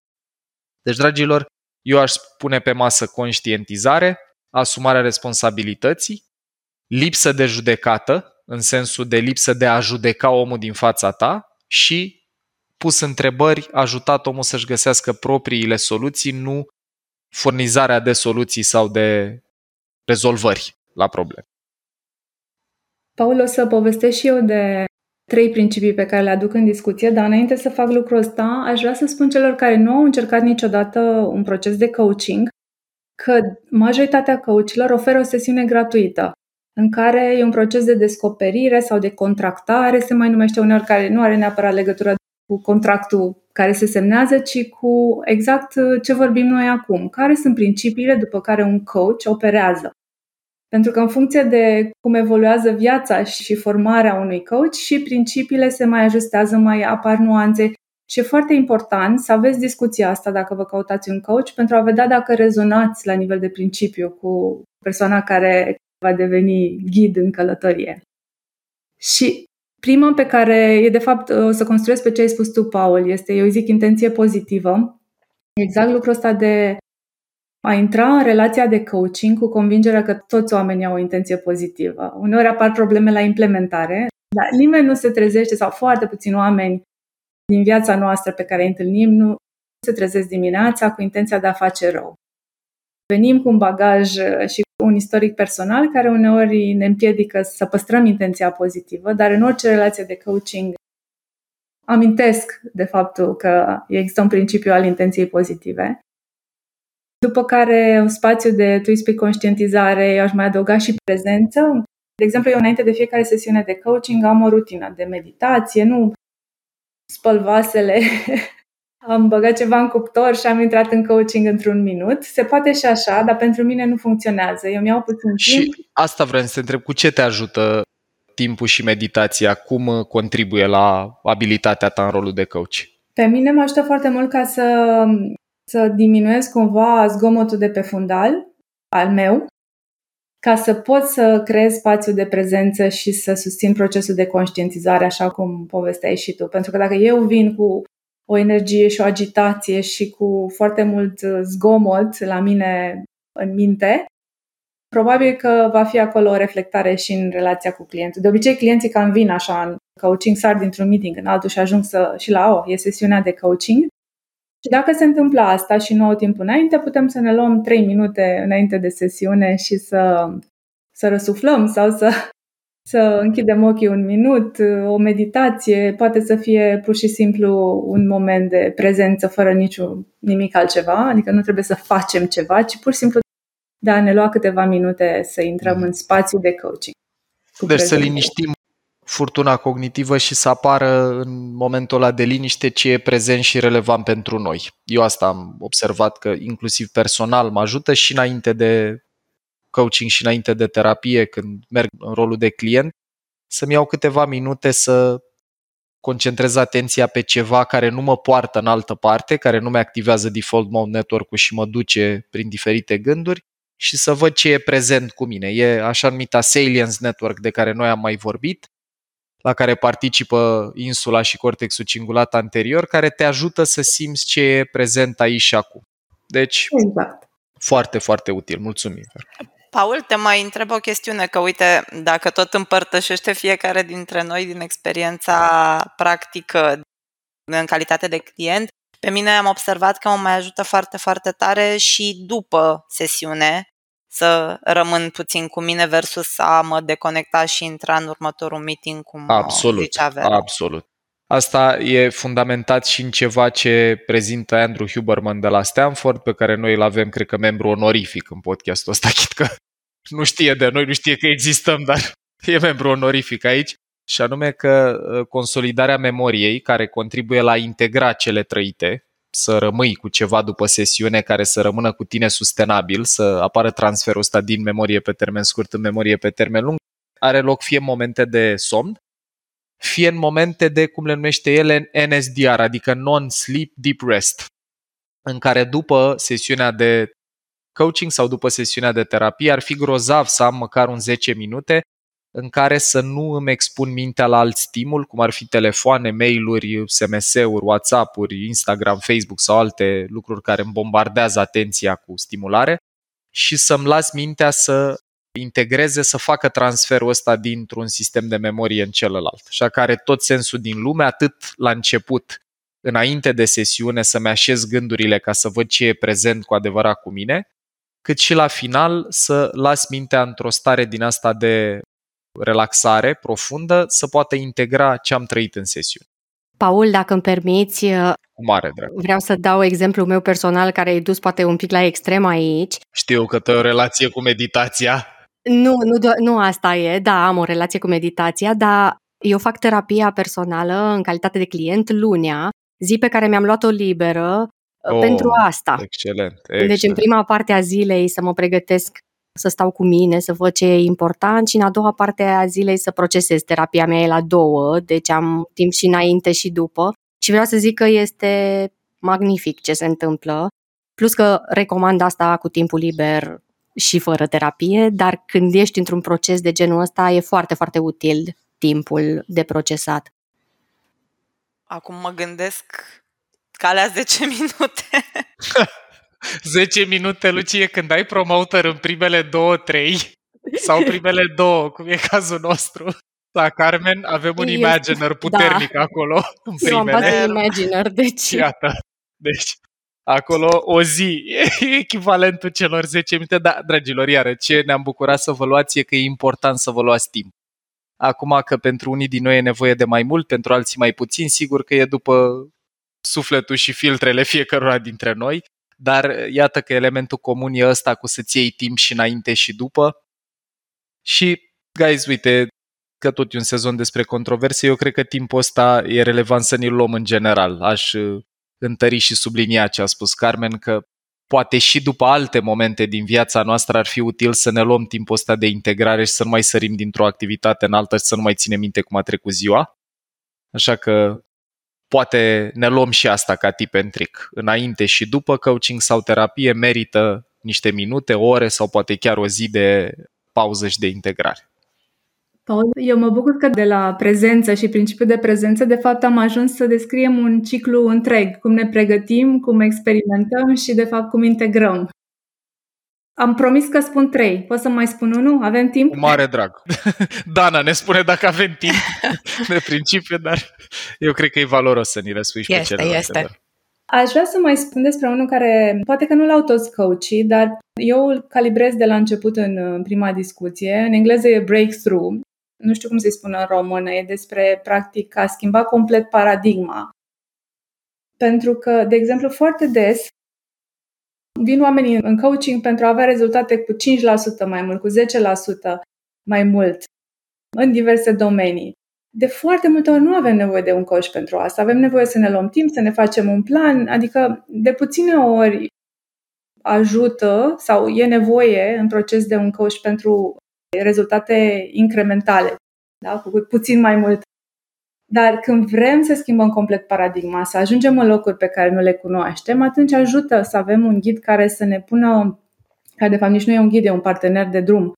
Deci, dragilor, eu aș pune pe masă conștientizare, asumarea responsabilității, lipsă de judecată, în sensul de lipsă de a judeca omul din fața ta și pus întrebări, ajutat omul să-și găsească propriile soluții, nu furnizarea de soluții sau de rezolvări la probleme. Paul, o să povestesc și eu de trei principii pe care le aduc în discuție, dar înainte să fac lucrul ăsta, aș vrea să spun celor care nu au încercat niciodată un proces de coaching că majoritatea coachilor oferă o sesiune gratuită în care e un proces de descoperire sau de contractare, se mai numește uneori, care nu are neapărat legătură cu contractul care se semnează, ci cu exact ce vorbim noi acum. Care sunt principiile după care un coach operează? Pentru că în funcție de cum evoluează viața și formarea unui coach și principiile se mai ajustează, mai apar nuanțe și e foarte important să aveți discuția asta dacă vă căutați un coach pentru a vedea dacă rezonați la nivel de principiu cu persoana care va deveni ghid în călătorie. Și prima pe care e de fapt o să construiesc pe ce ai spus tu, Paul, este, eu zic, intenție pozitivă. Exact lucrul ăsta de a intra în relația de coaching cu convingerea că toți oamenii au o intenție pozitivă. Uneori apar probleme la implementare, dar nimeni nu se trezește sau foarte puțini oameni din viața noastră pe care îi întâlnim nu se trezesc dimineața cu intenția de a face rău. Venim cu un bagaj și cu un istoric personal care uneori ne împiedică să păstrăm intenția pozitivă, dar în orice relație de coaching amintesc de faptul că există un principiu al intenției pozitive după care un spațiu de twist pe conștientizare, eu aș mai adăuga și prezență. De exemplu, eu înainte de fiecare sesiune de coaching am o rutină de meditație, nu spăl vasele, am băgat ceva în cuptor și am intrat în coaching într-un minut. Se poate și așa, dar pentru mine nu funcționează. Eu mi-au puțin și timp. Și asta vreau să te întreb, cu ce te ajută timpul și meditația? Cum contribuie la abilitatea ta în rolul de coach? Pe mine mă ajută foarte mult ca să să diminuez cumva zgomotul de pe fundal al meu, ca să pot să creez spațiu de prezență și să susțin procesul de conștientizare, așa cum povesteai și tu. Pentru că dacă eu vin cu o energie și o agitație și cu foarte mult zgomot la mine în minte, probabil că va fi acolo o reflectare și în relația cu clientul. De obicei, clienții cam vin așa în coaching, sar dintr-un meeting în altul și ajung să, și la o, e sesiunea de coaching și dacă se întâmplă asta și nu au timp înainte, putem să ne luăm 3 minute înainte de sesiune și să, să răsuflăm sau să să închidem ochii un minut, o meditație, poate să fie pur și simplu un moment de prezență fără niciun nimic altceva, adică nu trebuie să facem ceva, ci pur și simplu de a ne lua câteva minute să intrăm în spațiu de coaching. Deci prezență. să liniștim furtuna cognitivă și să apară în momentul ăla de liniște ce e prezent și relevant pentru noi. Eu asta am observat că inclusiv personal mă ajută și înainte de coaching și înainte de terapie, când merg în rolul de client, să-mi iau câteva minute să concentrez atenția pe ceva care nu mă poartă în altă parte, care nu mi activează default mode network-ul și mă duce prin diferite gânduri și să văd ce e prezent cu mine. E așa numita Salience Network de care noi am mai vorbit, la care participă insula și cortexul cingulat anterior, care te ajută să simți ce e prezent aici și acum. Deci, exact. foarte, foarte util. Mulțumim. Paul, te mai întreb o chestiune, că uite, dacă tot împărtășește fiecare dintre noi din experiența practică în calitate de client, pe mine am observat că mă mai ajută foarte, foarte tare și după sesiune să rămân puțin cu mine versus a mă deconecta și intra în următorul meeting cum absolut, zicea Vera. Absolut. Asta e fundamentat și în ceva ce prezintă Andrew Huberman de la Stanford, pe care noi îl avem, cred că, membru onorific în podcastul ăsta, chit că nu știe de noi, nu știe că existăm, dar e membru onorific aici, și anume că uh, consolidarea memoriei, care contribuie la integra cele trăite, să rămâi cu ceva după sesiune care să rămână cu tine sustenabil, să apară transferul ăsta din memorie pe termen scurt în memorie pe termen lung, are loc fie în momente de somn, fie în momente de, cum le numește ele, NSDR, adică Non-Sleep Deep Rest, în care după sesiunea de coaching sau după sesiunea de terapie ar fi grozav să am măcar un 10 minute în care să nu îmi expun mintea la alt stimul, cum ar fi telefoane, mail-uri, SMS-uri, WhatsApp-uri, Instagram, Facebook sau alte lucruri care îmi bombardează atenția cu stimulare și să-mi las mintea să integreze, să facă transferul ăsta dintr-un sistem de memorie în celălalt. Așa că are tot sensul din lume, atât la început, înainte de sesiune, să-mi așez gândurile ca să văd ce e prezent cu adevărat cu mine, cât și la final să las mintea într-o stare din asta de relaxare profundă să poată integra ce am trăit în sesiune. Paul, dacă îmi permiți, cu mare drag. Vreau să dau exemplul meu personal care e dus poate un pic la extrem aici. Știu că tu ai o relație cu meditația. Nu, nu, nu asta e, da, am o relație cu meditația, dar eu fac terapia personală în calitate de client lunea, zi pe care mi-am luat-o liberă oh, pentru asta. Excelent, excelent. Deci în prima parte a zilei să mă pregătesc să stau cu mine, să văd ce e important și în a doua parte a zilei să procesez. Terapia mea e la două, deci am timp și înainte și după. Și vreau să zic că este magnific ce se întâmplă. Plus că recomand asta cu timpul liber și fără terapie, dar când ești într-un proces de genul ăsta e foarte, foarte util timpul de procesat. Acum mă gândesc că alea 10 minute 10 minute, Lucie, când ai promoter în primele două, trei sau primele două, cum e cazul nostru. Da, Carmen, avem un imaginer puternic da. acolo în primele. Eu am imaginer, deci... Iată, deci acolo o zi e echivalentul celor 10 minute, dar, dragilor, iară, ce ne-am bucurat să vă luați e că e important să vă luați timp. Acum că pentru unii din noi e nevoie de mai mult, pentru alții mai puțin, sigur că e după sufletul și filtrele fiecărora dintre noi, dar iată că elementul comun e ăsta cu să-ți iei timp și înainte și după. Și, guys, uite, că tot e un sezon despre controverse, eu cred că timpul ăsta e relevant să ne luăm în general. Aș uh, întări și sublinia ce a spus Carmen, că poate și după alte momente din viața noastră ar fi util să ne luăm timpul ăsta de integrare și să nu mai sărim dintr-o activitate în alta și să nu mai ținem minte cum a trecut ziua. Așa că poate ne luăm și asta ca tip and trick. Înainte și după coaching sau terapie merită niște minute, ore sau poate chiar o zi de pauză și de integrare. Paul, eu mă bucur că de la prezență și principiul de prezență, de fapt, am ajuns să descriem un ciclu întreg, cum ne pregătim, cum experimentăm și, de fapt, cum integrăm. Am promis că spun trei. Pot să mai spun unul? Avem timp? Cu mare drag. Dana ne spune dacă avem timp de principiu, dar eu cred că e valoros să ni răspui și este, pe celelalte. Este, este. Aș vrea să mai spun despre unul care, poate că nu l-au toți coachii, dar eu îl calibrez de la început în, în prima discuție. În engleză e breakthrough. nu știu cum să-i spun în română, e despre, practic, a schimba complet paradigma. Pentru că, de exemplu, foarte des vin oamenii în coaching pentru a avea rezultate cu 5% mai mult, cu 10% mai mult în diverse domenii. De foarte multe ori nu avem nevoie de un coach pentru asta. Avem nevoie să ne luăm timp, să ne facem un plan, adică de puține ori ajută sau e nevoie în proces de un coach pentru rezultate incrementale, da? cu puțin mai mult. Dar când vrem să schimbăm complet paradigma, să ajungem în locuri pe care nu le cunoaștem, atunci ajută să avem un ghid care să ne pună, care de fapt nici nu e un ghid, e un partener de drum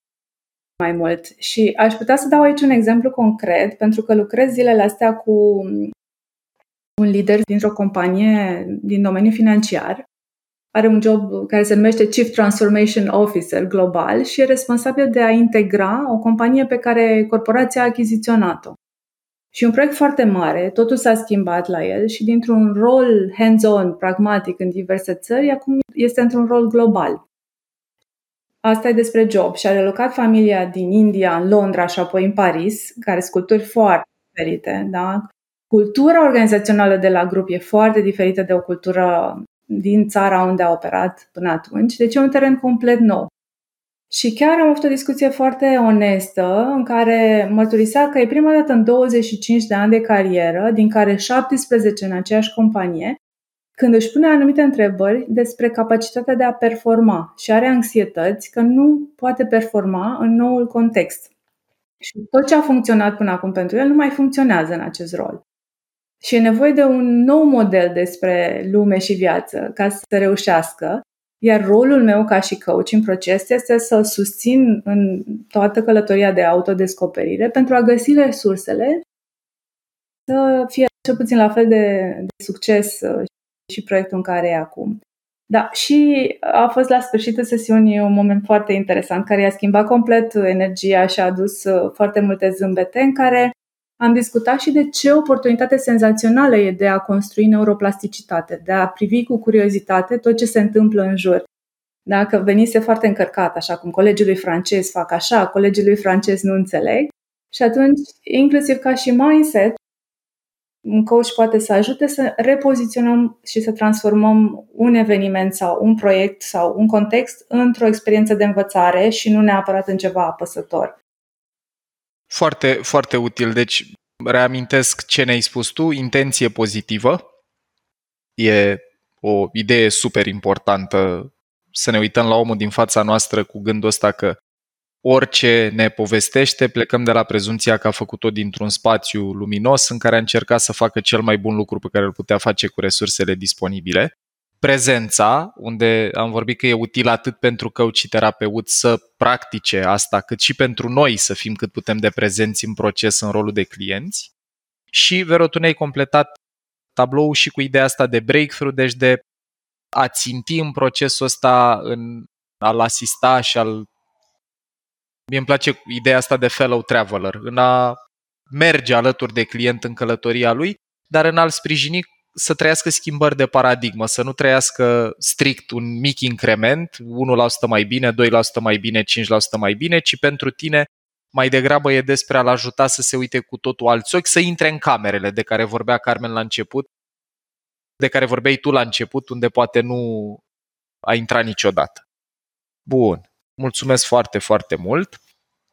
mai mult. Și aș putea să dau aici un exemplu concret, pentru că lucrez zilele astea cu un lider dintr-o companie din domeniul financiar are un job care se numește Chief Transformation Officer global și e responsabil de a integra o companie pe care corporația a achiziționat-o. Și un proiect foarte mare, totul s-a schimbat la el și dintr-un rol hands-on, pragmatic în diverse țări, acum este într-un rol global. Asta e despre job și a relocat familia din India în Londra și apoi în Paris, care sunt culturi foarte diferite. Da? Cultura organizațională de la grup e foarte diferită de o cultură din țara unde a operat până atunci, deci e un teren complet nou. Și chiar am avut o discuție foarte onestă în care mărturisea că e prima dată în 25 de ani de carieră, din care 17 în aceeași companie, când își pune anumite întrebări despre capacitatea de a performa și are anxietăți că nu poate performa în noul context. Și tot ce a funcționat până acum pentru el nu mai funcționează în acest rol. Și e nevoie de un nou model despre lume și viață ca să reușească. Iar rolul meu ca și coach în proces este să susțin în toată călătoria de autodescoperire pentru a găsi resursele să fie cel puțin la fel de, de succes uh, și proiectul în care e acum. Da, și a fost la sfârșitul sesiunii un moment foarte interesant care i-a schimbat complet energia și a adus uh, foarte multe zâmbete în care am discutat și de ce oportunitate senzațională e de a construi neuroplasticitate, de a privi cu curiozitate tot ce se întâmplă în jur. Dacă venise foarte încărcat, așa cum colegii lui francez fac așa, colegii lui francez nu înțeleg. Și atunci, inclusiv ca și mindset, un coach poate să ajute să repoziționăm și să transformăm un eveniment sau un proiect sau un context într-o experiență de învățare și nu neapărat în ceva apăsător. Foarte, foarte util. Deci, reamintesc ce ne-ai spus tu, intenție pozitivă. E o idee super importantă să ne uităm la omul din fața noastră cu gândul ăsta că orice ne povestește, plecăm de la prezumția că a făcut-o dintr-un spațiu luminos în care a încercat să facă cel mai bun lucru pe care îl putea face cu resursele disponibile prezența, unde am vorbit că e util atât pentru coach și terapeut să practice asta, cât și pentru noi să fim cât putem de prezenți în proces în rolul de clienți. Și, Vero, tu ne-ai completat tabloul și cu ideea asta de breakthrough, deci de a ținti în procesul ăsta, în a-l asista și al... Mie îmi place ideea asta de fellow traveler, în a merge alături de client în călătoria lui, dar în a-l sprijini să trăiască schimbări de paradigmă, să nu trăiască strict un mic increment, 1% mai bine, 2% mai bine, 5% mai bine, ci pentru tine mai degrabă e despre a-l ajuta să se uite cu totul alți ochi, să intre în camerele de care vorbea Carmen la început, de care vorbeai tu la început, unde poate nu a intrat niciodată. Bun. Mulțumesc foarte, foarte mult.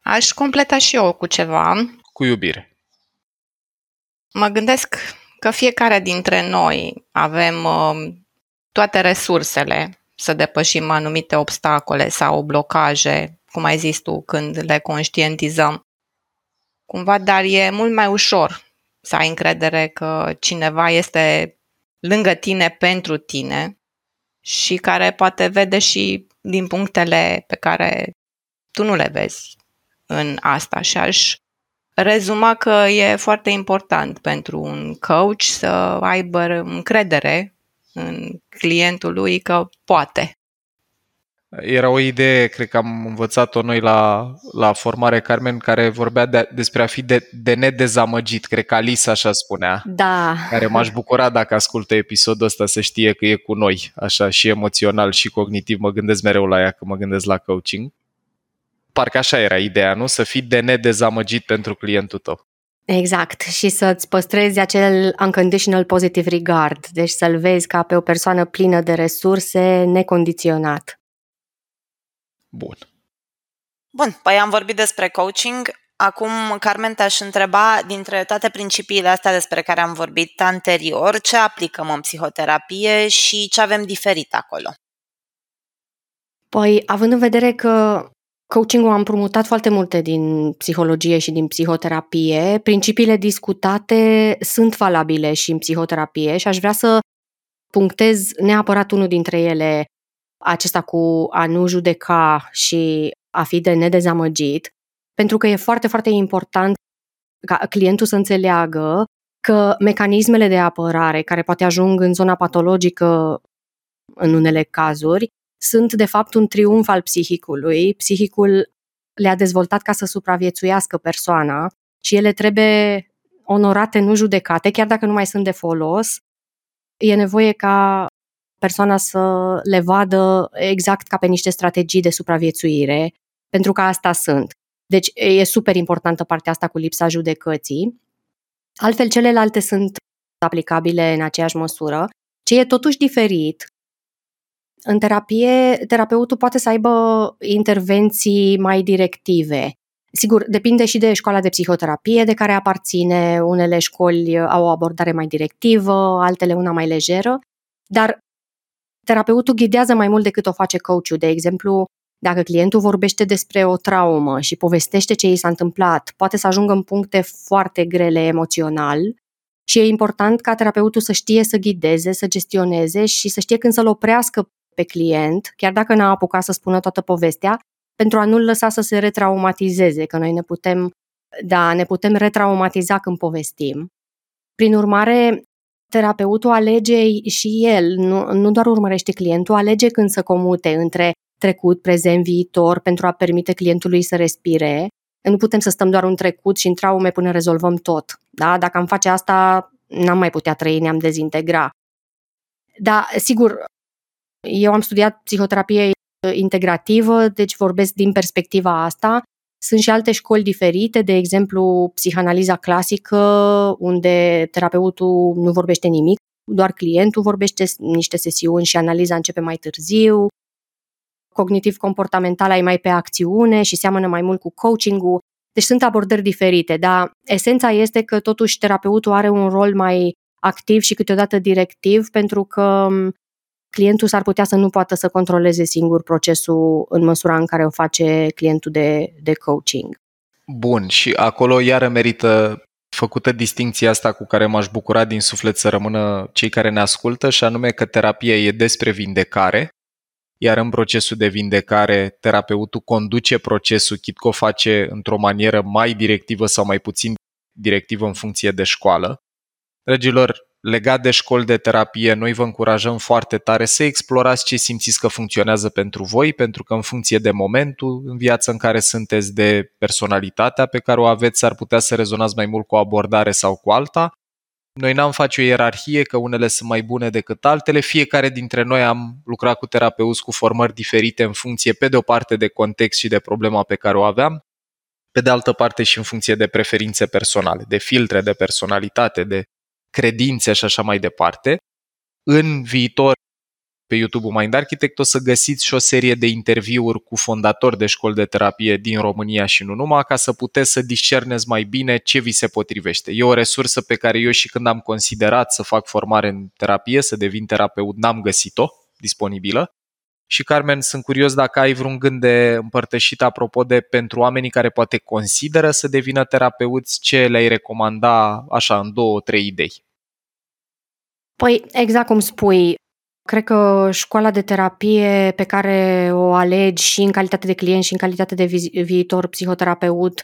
Aș completa și eu cu ceva. Cu iubire. Mă gândesc că fiecare dintre noi avem uh, toate resursele să depășim anumite obstacole sau blocaje, cum ai zis tu, când le conștientizăm. Cumva, dar e mult mai ușor să ai încredere că cineva este lângă tine pentru tine și care poate vede și din punctele pe care tu nu le vezi în asta și aș rezuma că e foarte important pentru un coach să aibă încredere în clientul lui că poate. Era o idee, cred că am învățat-o noi la, la formare, Carmen, care vorbea de, despre a fi de, de nedezamăgit. Cred că Alisa așa spunea. Da. Care m-aș bucura dacă ascultă episodul ăsta să știe că e cu noi, așa și emoțional și cognitiv. Mă gândesc mereu la ea că mă gândesc la coaching. Parcă așa era ideea, nu? Să fii de nedezamăgit pentru clientul tău. Exact, și să-ți păstrezi acel unconditional positive regard, deci să-l vezi ca pe o persoană plină de resurse, necondiționat. Bun. Bun, păi am vorbit despre coaching. Acum, Carmen, te-aș întreba, dintre toate principiile astea despre care am vorbit anterior, ce aplicăm în psihoterapie și ce avem diferit acolo? Păi, având în vedere că coaching-ul am împrumutat foarte multe din psihologie și din psihoterapie, principiile discutate sunt valabile și în psihoterapie și aș vrea să punctez neapărat unul dintre ele, acesta cu a nu judeca și a fi de nedezamăgit, pentru că e foarte, foarte important ca clientul să înțeleagă că mecanismele de apărare care poate ajung în zona patologică în unele cazuri sunt de fapt un triumf al psihicului. Psihicul le-a dezvoltat ca să supraviețuiască persoana și ele trebuie onorate, nu judecate, chiar dacă nu mai sunt de folos. E nevoie ca persoana să le vadă exact ca pe niște strategii de supraviețuire, pentru că asta sunt. Deci e super importantă partea asta cu lipsa judecății. Altfel, celelalte sunt aplicabile în aceeași măsură. Ce e totuși diferit, în terapie, terapeutul poate să aibă intervenții mai directive. Sigur, depinde și de școala de psihoterapie de care aparține. Unele școli au o abordare mai directivă, altele una mai lejeră, dar terapeutul ghidează mai mult decât o face coachul. De exemplu, dacă clientul vorbește despre o traumă și povestește ce i s-a întâmplat, poate să ajungă în puncte foarte grele emoțional și e important ca terapeutul să știe să ghideze, să gestioneze și să știe când să-l oprească pe client, chiar dacă n-a apucat să spună toată povestea, pentru a nu-l lăsa să se retraumatizeze, că noi ne putem, da, ne putem retraumatiza când povestim. Prin urmare, terapeutul alege și el, nu, nu doar urmărește clientul, alege când să comute între trecut, prezent, viitor, pentru a permite clientului să respire. Nu putem să stăm doar în trecut și în traume până rezolvăm tot. Da? Dacă am face asta, n-am mai putea trăi, ne-am dezintegra. Da, sigur, eu am studiat psihoterapie integrativă, deci vorbesc din perspectiva asta. Sunt și alte școli diferite, de exemplu psihanaliza clasică, unde terapeutul nu vorbește nimic, doar clientul vorbește niște sesiuni și analiza începe mai târziu. Cognitiv-comportamental ai mai pe acțiune și seamănă mai mult cu coaching-ul. Deci sunt abordări diferite, dar esența este că totuși terapeutul are un rol mai activ și câteodată directiv pentru că clientul s-ar putea să nu poată să controleze singur procesul în măsura în care o face clientul de, de coaching. Bun, și acolo iară merită făcută distinția asta cu care m-aș bucura din suflet să rămână cei care ne ascultă și anume că terapia e despre vindecare, iar în procesul de vindecare terapeutul conduce procesul, chit că o face într-o manieră mai directivă sau mai puțin directivă în funcție de școală. Dragilor, legat de școli de terapie, noi vă încurajăm foarte tare să explorați ce simțiți că funcționează pentru voi, pentru că în funcție de momentul în viață în care sunteți, de personalitatea pe care o aveți, s-ar putea să rezonați mai mult cu o abordare sau cu alta. Noi n-am face o ierarhie că unele sunt mai bune decât altele, fiecare dintre noi am lucrat cu terapeuți cu formări diferite în funcție, pe de o parte, de context și de problema pe care o aveam, pe de altă parte și în funcție de preferințe personale, de filtre de personalitate, de credințe și așa mai departe. În viitor, pe YouTube-ul Mind Architect o să găsiți și o serie de interviuri cu fondatori de școli de terapie din România și nu numai, ca să puteți să discerneți mai bine ce vi se potrivește. E o resursă pe care eu și când am considerat să fac formare în terapie, să devin terapeut, n-am găsit-o disponibilă. Și Carmen, sunt curios dacă ai vreun gând de împărtășit apropo de pentru oamenii care poate consideră să devină terapeuți, ce le-ai recomanda așa în două, trei idei? Păi, exact cum spui, cred că școala de terapie pe care o alegi și în calitate de client și în calitate de vi- viitor psihoterapeut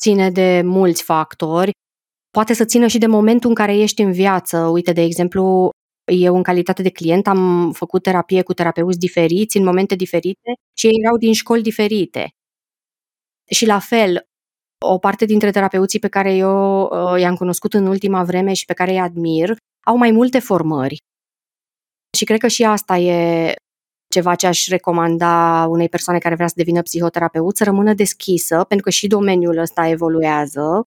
ține de mulți factori. Poate să țină și de momentul în care ești în viață. Uite, de exemplu, eu în calitate de client am făcut terapie cu terapeuți diferiți în momente diferite și ei erau din școli diferite. Și la fel, o parte dintre terapeuții pe care eu uh, i-am cunoscut în ultima vreme și pe care îi admir au mai multe formări. Și cred că și asta e ceva ce aș recomanda unei persoane care vrea să devină psihoterapeut, să rămână deschisă, pentru că și domeniul ăsta evoluează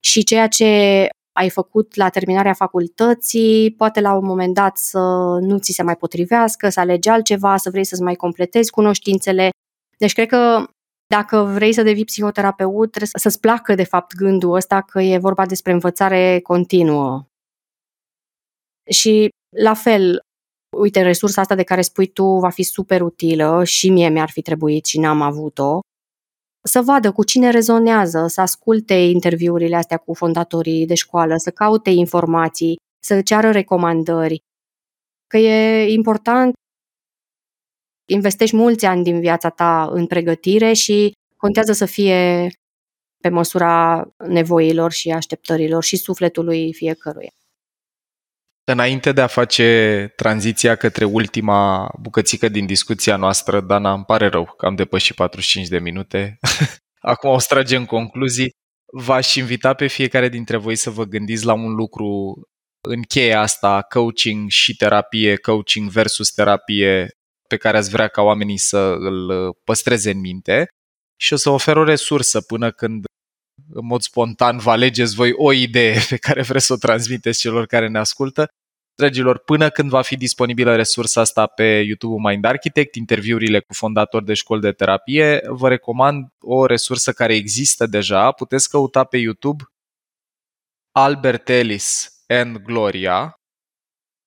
și ceea ce ai făcut la terminarea facultății, poate la un moment dat să nu ți se mai potrivească, să alegi altceva, să vrei să-ți mai completezi cunoștințele. Deci cred că dacă vrei să devii psihoterapeut, trebuie să-ți placă de fapt gândul ăsta că e vorba despre învățare continuă. Și la fel, uite, resursa asta de care spui tu va fi super utilă și mie mi-ar fi trebuit și n-am avut-o. Să vadă cu cine rezonează, să asculte interviurile astea cu fondatorii de școală, să caute informații, să ceară recomandări. Că e important investești mulți ani din viața ta în pregătire și contează să fie pe măsura nevoilor și așteptărilor și sufletului fiecăruia. Înainte de a face tranziția către ultima bucățică din discuția noastră, Dana, îmi pare rău că am depășit 45 de minute. Acum o stragem concluzii. V-aș invita pe fiecare dintre voi să vă gândiți la un lucru în cheia asta, coaching și terapie, coaching versus terapie, pe care ați vrea ca oamenii să îl păstreze în minte și o să ofer o resursă până când în mod spontan vă alegeți voi o idee pe care vreți să o transmiteți celor care ne ascultă. Dragilor, până când va fi disponibilă resursa asta pe YouTube Mind Architect, interviurile cu fondatori de școli de terapie, vă recomand o resursă care există deja. Puteți căuta pe YouTube Albert Ellis and Gloria,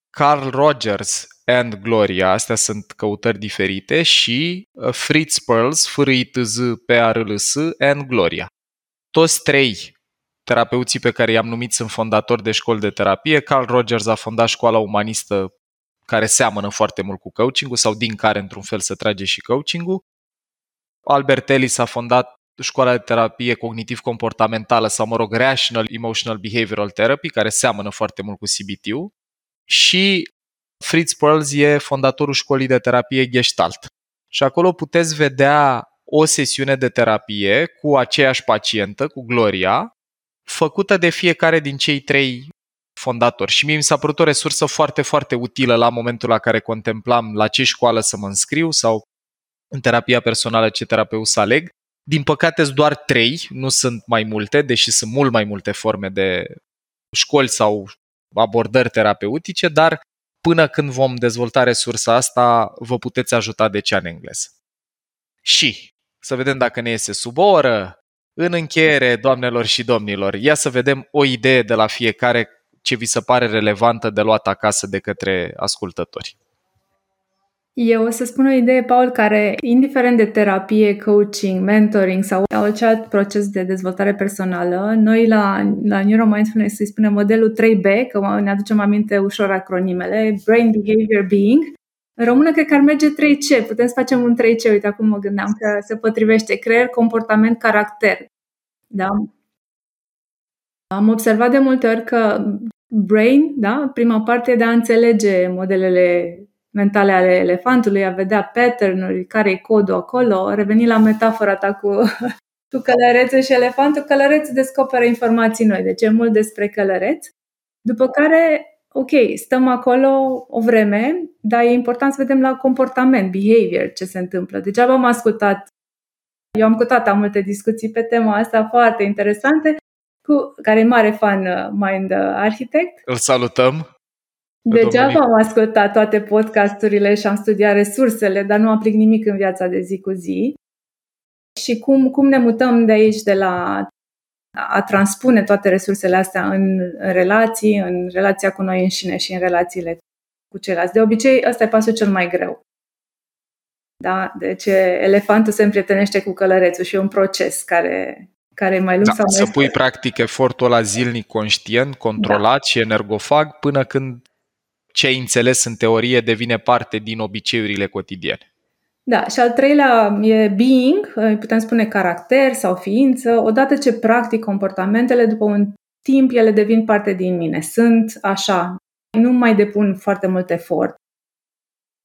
Carl Rogers and Gloria, astea sunt căutări diferite, și uh, Fritz Perls, f r i t z p r l s and Gloria. Toți trei terapeuții pe care i-am numit sunt fondatori de școli de terapie. Carl Rogers a fondat școala umanistă care seamănă foarte mult cu coaching sau din care într-un fel se trage și coaching-ul. Albert Ellis a fondat școala de terapie cognitiv-comportamentală sau, mă rog, Rational Emotional Behavioral Therapy, care seamănă foarte mult cu CBT-ul. Și Fritz Perls e fondatorul școlii de terapie Gestalt. Și acolo puteți vedea o sesiune de terapie cu aceeași pacientă, cu Gloria, făcută de fiecare din cei trei fondatori. Și mie mi s-a părut o resursă foarte, foarte utilă la momentul la care contemplam la ce școală să mă înscriu sau în terapia personală ce terapeut să aleg. Din păcate sunt doar trei, nu sunt mai multe, deși sunt mult mai multe forme de școli sau abordări terapeutice, dar până când vom dezvolta resursa asta, vă puteți ajuta de cea în engleză. Și să vedem dacă ne iese sub o oră. În încheiere, doamnelor și domnilor, ia să vedem o idee de la fiecare ce vi se pare relevantă de luat acasă de către ascultători. Eu o să spun o idee, Paul, care, indiferent de terapie, coaching, mentoring sau orice alt proces de dezvoltare personală, noi la, la Neuromindfulness îi spunem modelul 3B, că ne aducem aminte ușor acronimele, Brain, Behavior, Being. În română cred că ar merge 3C, putem să facem un 3C, uite acum mă gândeam că se potrivește, creier, comportament, caracter. Da? Am observat de multe ori că brain, da, prima parte e de a înțelege modelele mentale ale elefantului, a vedea pattern-uri, care e codul acolo, reveni la metafora ta cu, cu călărețul și elefantul, călărețul descoperă informații noi, deci e mult despre călăreț. După care, ok, stăm acolo o vreme, dar e important să vedem la comportament, behavior, ce se întâmplă. Degeaba am ascultat, eu am cu tata multe discuții pe tema asta foarte interesante, cu care e mare fan uh, Mind Architect. Îl salutăm! Degeaba am ascultat toate podcasturile și am studiat resursele, dar nu aplic nimic în viața de zi cu zi. Și cum, cum ne mutăm de aici, de la a transpune toate resursele astea în, în relații, în relația cu noi înșine și în relațiile cu ceilalți. De obicei, ăsta e pasul cel mai greu. Da? Deci elefantul se împrietenește cu călărețul și e un proces care, care e mai lung da, sau mai Să pui practic efortul ăla zilnic, conștient, controlat da. și energofag până când ce ai înțeles în teorie devine parte din obiceiurile cotidiene. Da, și al treilea e being, putem spune caracter sau ființă. Odată ce practic comportamentele, după un timp ele devin parte din mine. Sunt așa, nu mai depun foarte mult efort.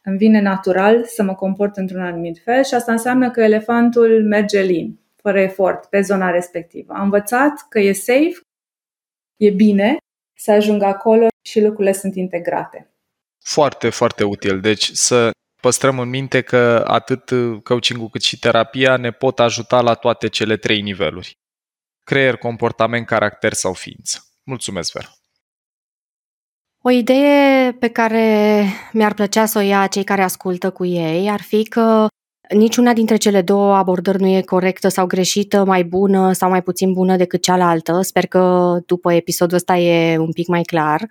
Îmi vine natural să mă comport într-un anumit fel și asta înseamnă că elefantul merge lin, fără efort, pe zona respectivă. Am învățat că e safe, e bine să ajung acolo și lucrurile sunt integrate. Foarte, foarte util. Deci să păstrăm în minte că atât coaching cât și terapia ne pot ajuta la toate cele trei niveluri. Creier, comportament, caracter sau ființă. Mulțumesc, Vera! O idee pe care mi-ar plăcea să o ia cei care ascultă cu ei ar fi că niciuna dintre cele două abordări nu e corectă sau greșită, mai bună sau mai puțin bună decât cealaltă. Sper că după episodul ăsta e un pic mai clar.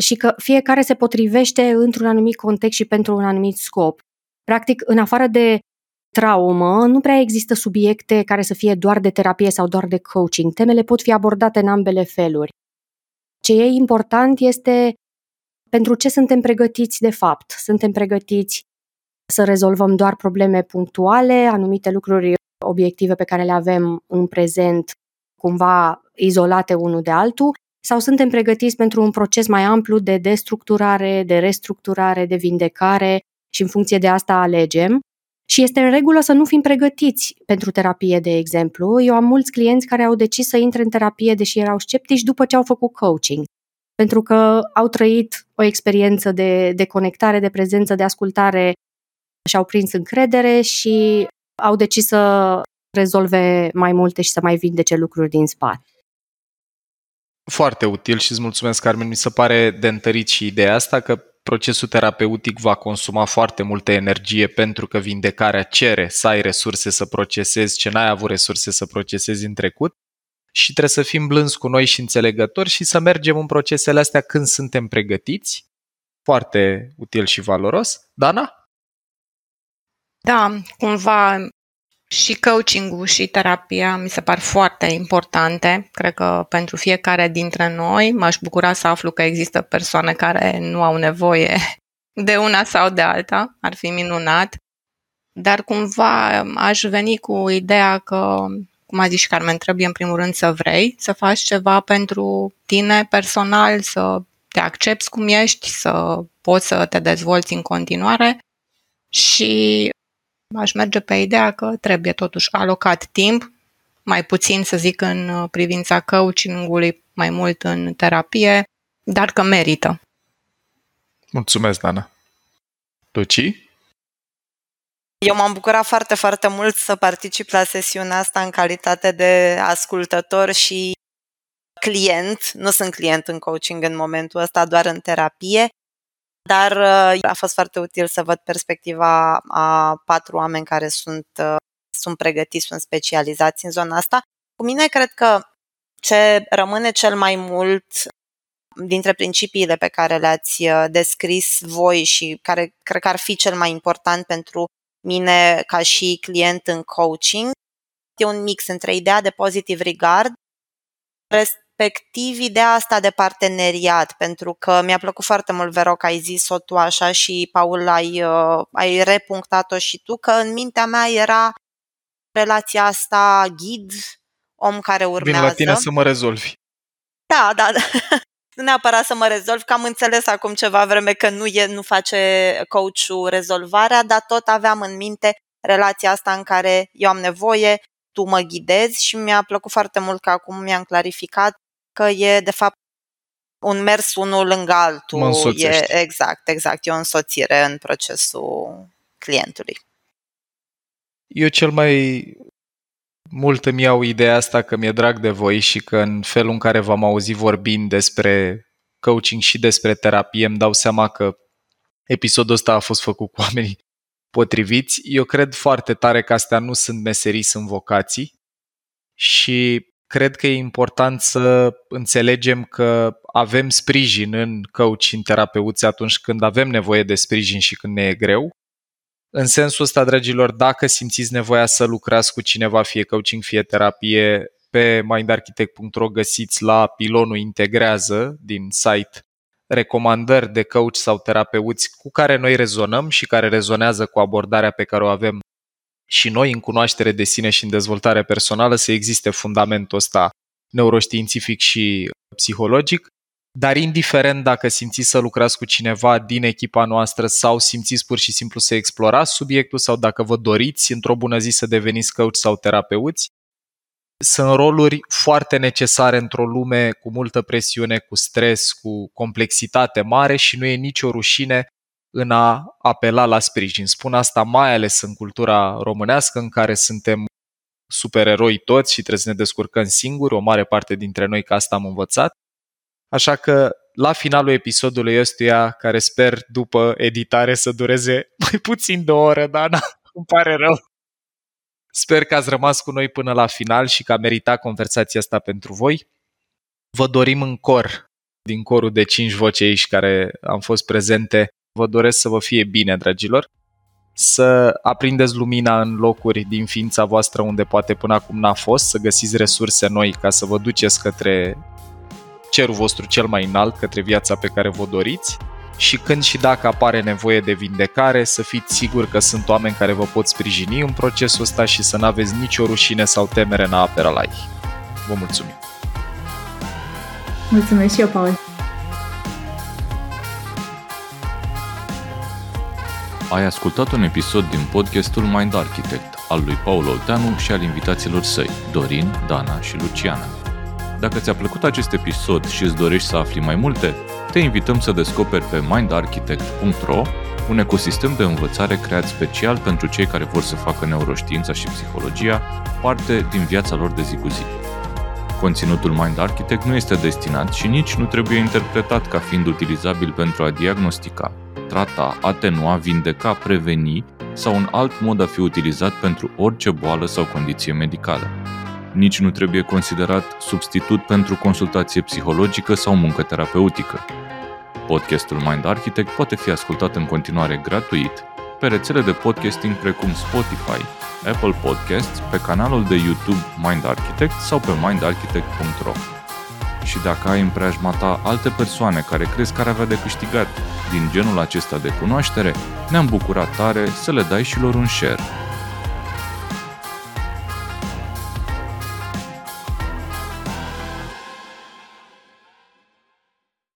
Și că fiecare se potrivește într-un anumit context și pentru un anumit scop. Practic, în afară de traumă, nu prea există subiecte care să fie doar de terapie sau doar de coaching. Temele pot fi abordate în ambele feluri. Ce e important este pentru ce suntem pregătiți de fapt. Suntem pregătiți să rezolvăm doar probleme punctuale, anumite lucruri obiective pe care le avem în prezent, cumva izolate unul de altul, sau suntem pregătiți pentru un proces mai amplu de destructurare, de restructurare, de vindecare și în funcție de asta alegem. Și este în regulă să nu fim pregătiți pentru terapie, de exemplu. Eu am mulți clienți care au decis să intre în terapie deși erau sceptici după ce au făcut coaching. Pentru că au trăit o experiență de, de conectare, de prezență, de ascultare și-au prins încredere și au decis să rezolve mai multe și să mai vindece lucruri din spate. Foarte util și îți mulțumesc, Carmen. Mi se pare de întărit și ideea asta că procesul terapeutic va consuma foarte multă energie pentru că vindecarea cere să ai resurse să procesezi ce n-ai avut resurse să procesezi în trecut și trebuie să fim blânzi cu noi și înțelegători și să mergem în procesele astea când suntem pregătiți. Foarte util și valoros. Dana? Da, cumva și coaching-ul și terapia mi se par foarte importante. Cred că pentru fiecare dintre noi m-aș bucura să aflu că există persoane care nu au nevoie de una sau de alta. Ar fi minunat. Dar cumva aș veni cu ideea că, cum a zis și Carmen, trebuie în primul rând să vrei să faci ceva pentru tine personal, să te accepti cum ești, să poți să te dezvolți în continuare și aș merge pe ideea că trebuie totuși alocat timp, mai puțin să zic în uh, privința coaching-ului, mai mult în terapie, dar că merită. Mulțumesc, Dana. Luci? Eu m-am bucurat foarte, foarte mult să particip la sesiunea asta în calitate de ascultător și client. Nu sunt client în coaching în momentul ăsta, doar în terapie dar uh, a fost foarte util să văd perspectiva a patru oameni care sunt, uh, sunt pregătiți, sunt specializați în zona asta. Cu mine cred că ce rămâne cel mai mult dintre principiile pe care le-ați uh, descris voi și care cred că ar fi cel mai important pentru mine ca și client în coaching, e un mix între ideea de positive regard, respectiv ideea asta de parteneriat, pentru că mi-a plăcut foarte mult, Vero, că ai zis-o tu așa și, Paul, ai, uh, ai repunctat-o și tu, că în mintea mea era relația asta ghid, om care urmează. Vin la tine să mă rezolvi. Da, da, da. nu neapărat să mă rezolv, că am înțeles acum ceva vreme că nu, e, nu face coachul rezolvarea, dar tot aveam în minte relația asta în care eu am nevoie, tu mă ghidezi și mi-a plăcut foarte mult că acum mi-am clarificat că e de fapt un mers unul lângă altul. Mă e, exact, exact. E o însoțire în procesul clientului. Eu cel mai mult îmi iau ideea asta că mi-e drag de voi și că în felul în care v-am auzit vorbind despre coaching și despre terapie îmi dau seama că episodul ăsta a fost făcut cu oamenii potriviți. Eu cred foarte tare că astea nu sunt meserii, sunt vocații și cred că e important să înțelegem că avem sprijin în coach în terapeuți atunci când avem nevoie de sprijin și când ne e greu. În sensul ăsta, dragilor, dacă simțiți nevoia să lucrați cu cineva, fie coaching, fie terapie, pe mindarchitect.ro găsiți la pilonul integrează din site recomandări de coach sau terapeuți cu care noi rezonăm și care rezonează cu abordarea pe care o avem și noi în cunoaștere de sine și în dezvoltare personală să existe fundamentul ăsta neuroștiințific și psihologic, dar indiferent dacă simțiți să lucrați cu cineva din echipa noastră sau simțiți pur și simplu să explorați subiectul sau dacă vă doriți într-o bună zi să deveniți coach sau terapeuți, sunt roluri foarte necesare într-o lume cu multă presiune, cu stres, cu complexitate mare și nu e nicio rușine în a apela la sprijin. Spun asta mai ales în cultura românească în care suntem supereroi toți și trebuie să ne descurcăm singuri, o mare parte dintre noi că asta am învățat. Așa că la finalul episodului ăstuia, care sper după editare să dureze mai puțin de o oră, dar îmi pare rău. Sper că ați rămas cu noi până la final și că a meritat conversația asta pentru voi. Vă dorim în cor, din corul de cinci voci aici care am fost prezente, vă doresc să vă fie bine, dragilor, să aprindeți lumina în locuri din ființa voastră unde poate până acum n-a fost, să găsiți resurse noi ca să vă duceți către cerul vostru cel mai înalt, către viața pe care vă doriți și când și dacă apare nevoie de vindecare, să fiți siguri că sunt oameni care vă pot sprijini în procesul ăsta și să nu aveți nicio rușine sau temere în a apera la ei. Vă mulțumim! Mulțumesc și eu, Paul! Ai ascultat un episod din podcastul Mind Architect al lui Paul Olteanu și al invitaților săi, Dorin, Dana și Luciana. Dacă ți-a plăcut acest episod și îți dorești să afli mai multe, te invităm să descoperi pe mindarchitect.ro un ecosistem de învățare creat special pentru cei care vor să facă neuroștiința și psihologia parte din viața lor de zi cu zi. Conținutul Mind Architect nu este destinat și nici nu trebuie interpretat ca fiind utilizabil pentru a diagnostica, trata, atenua, vindeca, preveni sau un alt mod a fi utilizat pentru orice boală sau condiție medicală. Nici nu trebuie considerat substitut pentru consultație psihologică sau muncă terapeutică. Podcastul Mind Architect poate fi ascultat în continuare gratuit pe rețele de podcasting precum Spotify, Apple Podcasts, pe canalul de YouTube Mind Architect sau pe mindarchitect.ro. Și dacă ai în preajma ta alte persoane care crezi că ar avea de câștigat din genul acesta de cunoaștere, ne-am bucurat tare să le dai și lor un share.